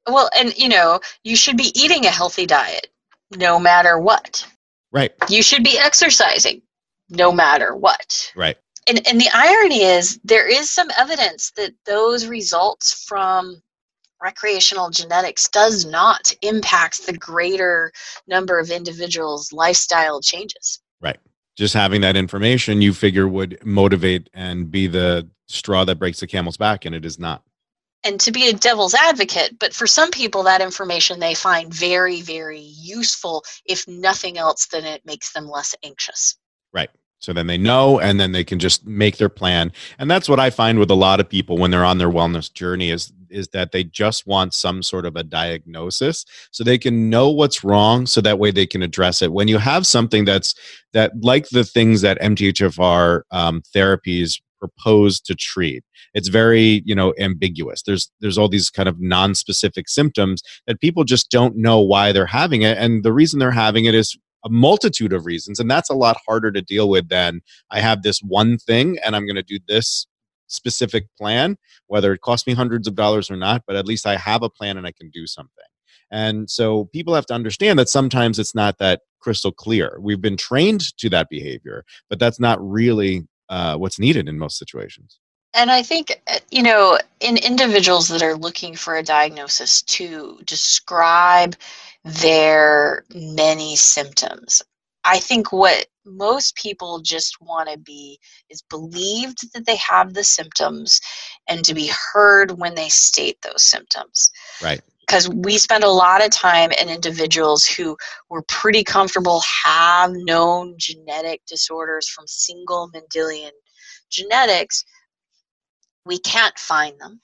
Well, and you know, you should be eating a healthy diet no matter what. Right. You should be exercising no matter what. Right. And, and the irony is, there is some evidence that those results from recreational genetics does not impact the greater number of individuals' lifestyle changes. Right. Just having that information you figure would motivate and be the straw that breaks the camel's back and it is not And to be a devil's advocate, but for some people, that information they find very, very useful, if nothing else, then it makes them less anxious. So then they know and then they can just make their plan. And that's what i find with a lot of people when they're on their wellness journey is is that they just want some sort of a diagnosis so they can know what's wrong so that way they can address it. When you have something that's that like the things that mthfr um, therapies propose to treat it's very you know ambiguous. There's there's all these kind of non-specific symptoms that people just don't know why they're having it. And the reason they're having it is a multitude of reasons and that's a lot harder to deal with than i have this one thing and i'm going to do this specific plan whether it costs me hundreds of dollars or not but at least i have a plan and i can do something. And so people have to understand that sometimes it's not that crystal clear. We've been trained to that behavior but that's not really uh, what's needed in most situations. And I think, uh, you know, in individuals that are looking for a diagnosis to describe their many symptoms, I think what most people just want to be is believed that they have the symptoms and to be heard when they state those symptoms Right. because we spend a lot of time in individuals who we're pretty comfortable have known genetic disorders from single Mendelian genetics. We can't find them.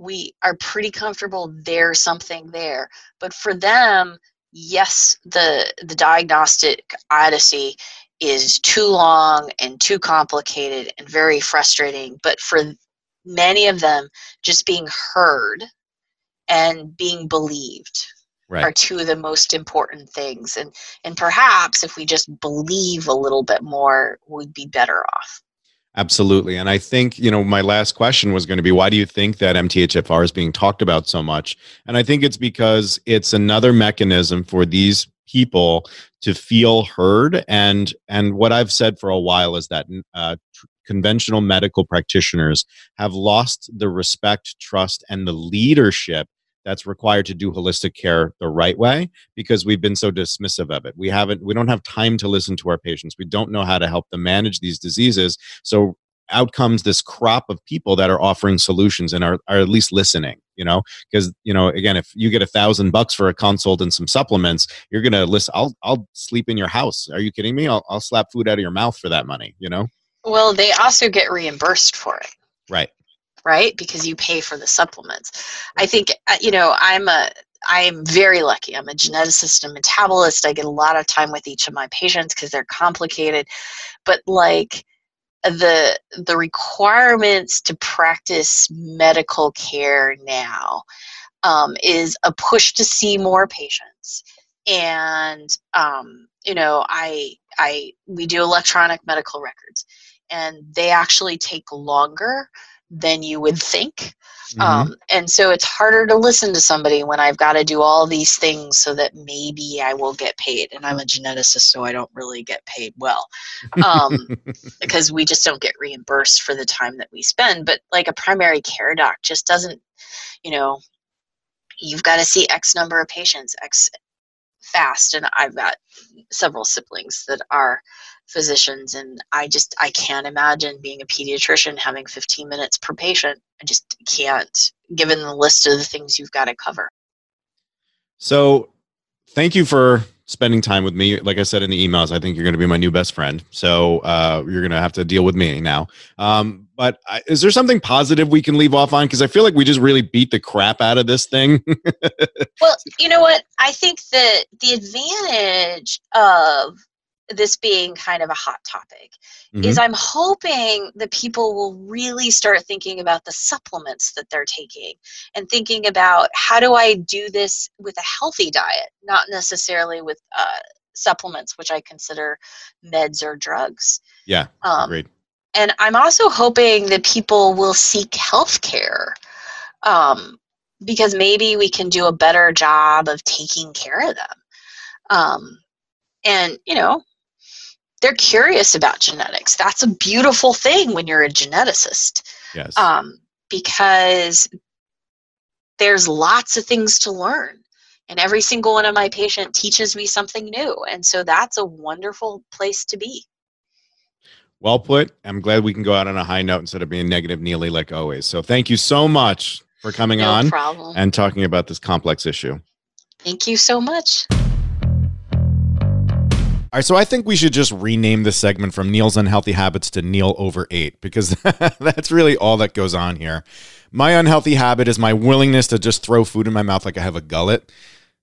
We are pretty comfortable there's something there. But for them, yes, the the diagnostic odyssey is too long and too complicated and very frustrating. But for many of them, just being heard and being believed Right. are two of the most important things and and perhaps if we just believe a little bit more we'd be better off Absolutely. And I think, you know, my last question was going to be why do you think that MTHFR is being talked about so much? And I think it's because it's another mechanism for these people to feel heard and and what I've said for a while is that uh, tr- conventional medical practitioners have lost the respect, trust and the leadership that's required to do holistic care the right way because we've been so dismissive of it. We haven't we don't have time to listen to our patients. We don't know how to help them manage these diseases. So out comes this crop of people that are offering solutions and are, are at least listening you know because you know again if you get a thousand bucks for a consult and some supplements you're gonna listen i'll i'll sleep in your house are you kidding me i'll, I'll slap food out of your mouth for that money you know well they also get reimbursed for it right right? Because you pay for the supplements. I think uh, you know i'm a i'm very lucky. I'm a geneticist and metabolist. I get a lot of time with each of my patients because they're complicated. But like the the requirements to practice medical care now um, is a push to see more patients. And um, you know i i we do electronic medical records and they actually take longer than you would think Mhm. um, and so it's harder to listen to somebody when I've got to do all these things so that maybe I will get paid. And I'm a geneticist, so I don't really get paid well um, because we just don't get reimbursed for the time that we spend. But like a primary care doc just doesn't, you know, you've got to see X number of patients, X fast. And I've got several siblings that are physicians and i just i can't imagine being a pediatrician having 15 minutes per patient i just can't given the list of the things you've got to cover So, thank you for spending time with me. Like I said in the emails, I think you're going to be my new best friend. So, uh, you're going to have to deal with me now. Um, but I, is there something positive we can leave off on? Because I feel like we just really beat the crap out of this thing. well you know what i think that the advantage of this being kind of a hot topic is I'm hoping that people will really start thinking about the supplements that they're taking and thinking about how do I do this with a healthy diet, not necessarily with uh, supplements, which I consider meds or drugs. yeah, Um, agreed. and I'm also hoping that people will seek health care um, because maybe we can do a better job of taking care of them. Um, and, you know, they're curious about genetics. That's a beautiful thing when you're a geneticist Yes. um, because there's lots of things to learn. And every single one of my patient teaches me something new. And so that's a wonderful place to be. Well put. I'm glad we can go out on a high note instead of being negative Neely like always. So thank you so much for coming No on problem. and talking about this complex issue. Thank you so much. All right, so I think we should just rename this segment from Neal's Unhealthy Habits to Neal Over Eight because that's really all that goes on here. My unhealthy habit is my willingness to just throw food in my mouth like I have a gullet.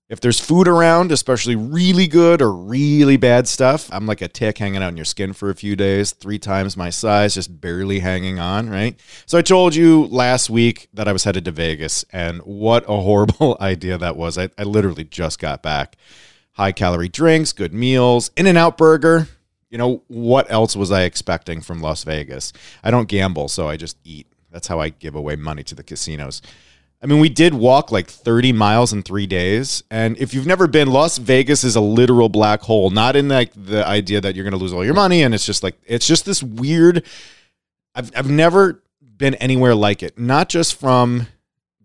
If there's food around, especially really good or really bad stuff, I'm like a tick hanging out in your skin for a few days, three times my size, just barely hanging on, right? So I told you last week that I was headed to Vegas, and what a horrible idea that was. I, I literally just got back high calorie drinks, good meals, In-N-Out Burger. You know, what else was I expecting from Las Vegas? I don't gamble, so I just eat. That's how I give away money to the casinos. I mean, we did walk like 30 miles in three days. And if you've never been, Las Vegas is a literal black hole, not in like the idea that you're going to lose all your money. And it's just like, it's just this weird. I've, I've never been anywhere like it, not just from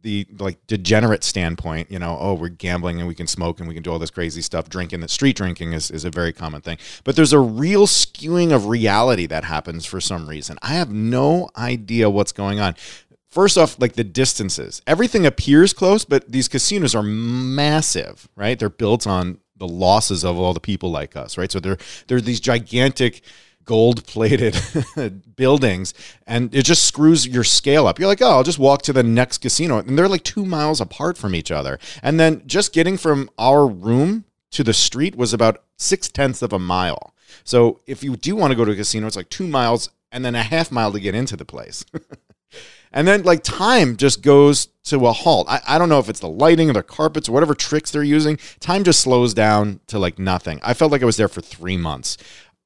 the like degenerate standpoint, you know, oh, we're gambling and we can smoke and we can do all this crazy stuff. Drinking, that street drinking is, is a very common thing. But there's a real skewing of reality that happens for some reason. I have no idea what's going on. First off, like the distances, everything appears close, but these casinos are massive, right? They're built on the losses of all the people like us, right? So they're they're these gigantic gold plated buildings and it just screws your scale up. You're like, oh, I'll just walk to the next casino. And they're like two miles apart from each other. And then just getting from our room to the street was about six tenths of a mile. So if you do want to go to a casino, it's like two miles and then a half mile to get into the place. and then like time just goes to a halt. I, I don't know if it's the lighting or the carpets or whatever tricks they're using. Time just slows down to like nothing. I felt like I was there for three months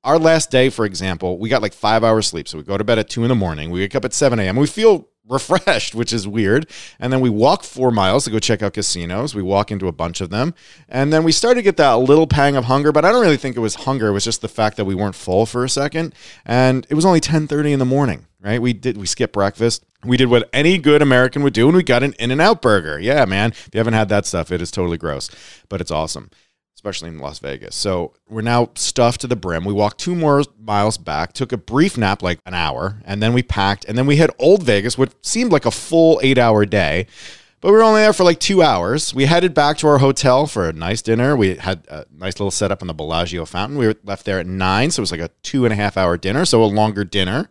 our last day, for example, we got like five hours sleep. So we go to bed at two in the morning. We wake up at 7 a.m. We feel refreshed, which is weird. And then we walk four miles to go check out casinos. We walk into a bunch of them. And then we started to get that little pang of hunger, but I don't really think it was hunger. It was just the fact that we weren't full for a second. And it was only 1030 in the morning, right? We did, we skipped breakfast. We did what any good American would do, and we got an In-N-Out Burger. Yeah, man. If you haven't had that stuff, it is totally gross, but it's awesome especially in Las Vegas. So we're now stuffed to the brim. We walked two more miles back, took a brief nap, like an hour, and then we packed. And then we hit Old Vegas, which seemed like a full eight hour day. But we were only there for like two hours. We headed back to our hotel for a nice dinner. We had a nice little setup in the Bellagio fountain. We were left there at nine, so it was like a two and a half hour dinner, so a longer dinner.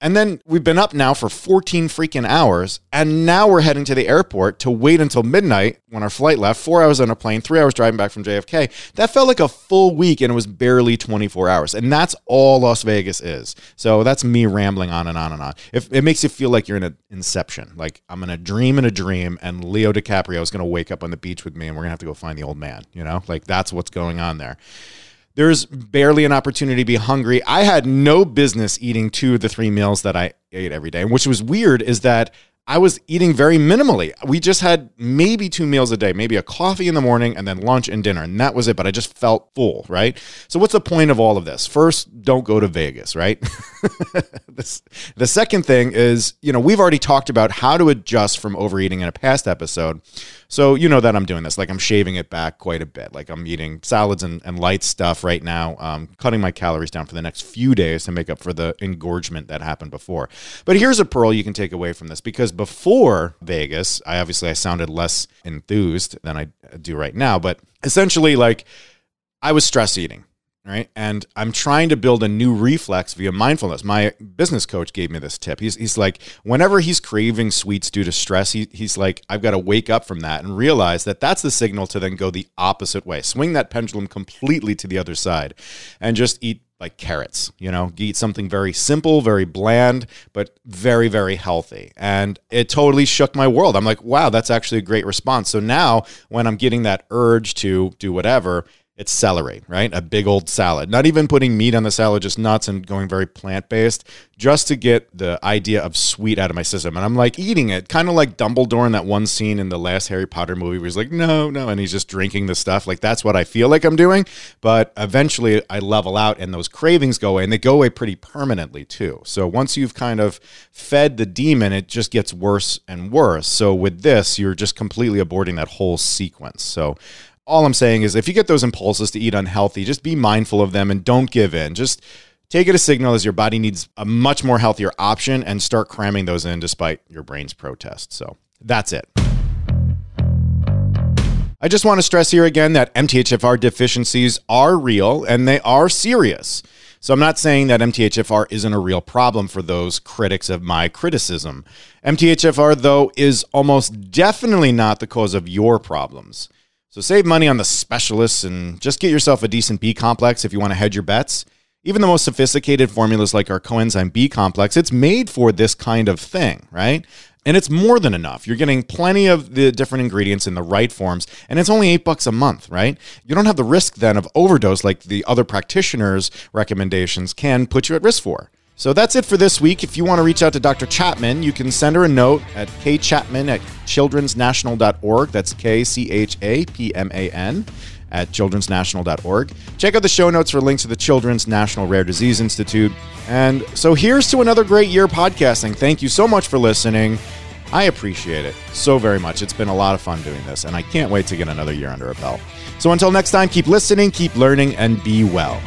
And then we've been up now for 14 freaking hours. And now we're heading to the airport to wait until midnight when our flight left. Four hours on a plane, three hours driving back from JFK. That felt like a full week and it was barely 24 hours. And that's all Las Vegas is. So that's me rambling on and on and on. If it makes you feel like you're in an inception, like I'm in a dream in a dream and Leo DiCaprio is going to wake up on the beach with me and we're going to have to go find the old man, you know? Like that's what's going on there. There's barely an opportunity to be hungry. I had no business eating two of the three meals that I ate every day. And which was weird is that I was eating very minimally. We just had maybe two meals a day, maybe a coffee in the morning and then lunch and dinner. And that was it. But I just felt full, right? So, what's the point of all of this? First, don't go to Vegas, right? the second thing is, you know, we've already talked about how to adjust from overeating in a past episode. So you know that I'm doing this. Like I'm shaving it back quite a bit. Like I'm eating salads and, and light stuff right now, um, cutting my calories down for the next few days to make up for the engorgement that happened before. But here's a pearl you can take away from this because before Vegas, I obviously I sounded less enthused than I do right now. But essentially, like I was stress eating right? And I'm trying to build a new reflex via mindfulness. My business coach gave me this tip. He's, he's like, whenever he's craving sweets due to stress, he, he's like, I've got to wake up from that and realize that that's the signal to then go the opposite way, swing that pendulum completely to the other side, and just eat like carrots, you know, eat something very simple, very bland, but very, very healthy. And it totally shook my world. I'm like, wow, that's actually a great response. So now when I'm getting that urge to do whatever, it's celery, right? A big old salad. Not even putting meat on the salad, just nuts and going very plant based, just to get the idea of sweet out of my system. And I'm like eating it, kind of like Dumbledore in that one scene in the last Harry Potter movie where he's like, no, no. And he's just drinking the stuff. Like that's what I feel like I'm doing. But eventually I level out and those cravings go away and they go away pretty permanently too. So once you've kind of fed the demon, it just gets worse and worse. So with this, you're just completely aborting that whole sequence. So all I'm saying is if you get those impulses to eat unhealthy, just be mindful of them and don't give in. Just take it a signal as your body needs a much more healthier option and start cramming those in despite your brain's protest. So that's it. I just want to stress here again that MTHFR deficiencies are real and they are serious. So I'm not saying that MTHFR isn't a real problem for those critics of my criticism. MTHFR, though, is almost definitely not the cause of your problems. So save money on the specialists and just get yourself a decent B complex if you want to hedge your bets. Even the most sophisticated formulas like our coenzyme B complex, it's made for this kind of thing, right? And it's more than enough. You're getting plenty of the different ingredients in the right forms, and it's only eight bucks a month, right? You don't have the risk then of overdose like the other practitioners' recommendations can put you at risk for. So that's it for this week. If you want to reach out to Dr. Chapman, you can send her a note at kchapman at childrensnational.org. That's K C H A P M A N at childrensnational.org. Check out the show notes for links to the Children's National Rare Disease Institute. And so here's to another great year podcasting. Thank you so much for listening. I appreciate it so very much. It's been a lot of fun doing this, and I can't wait to get another year under a belt. So until next time, keep listening, keep learning, and be well.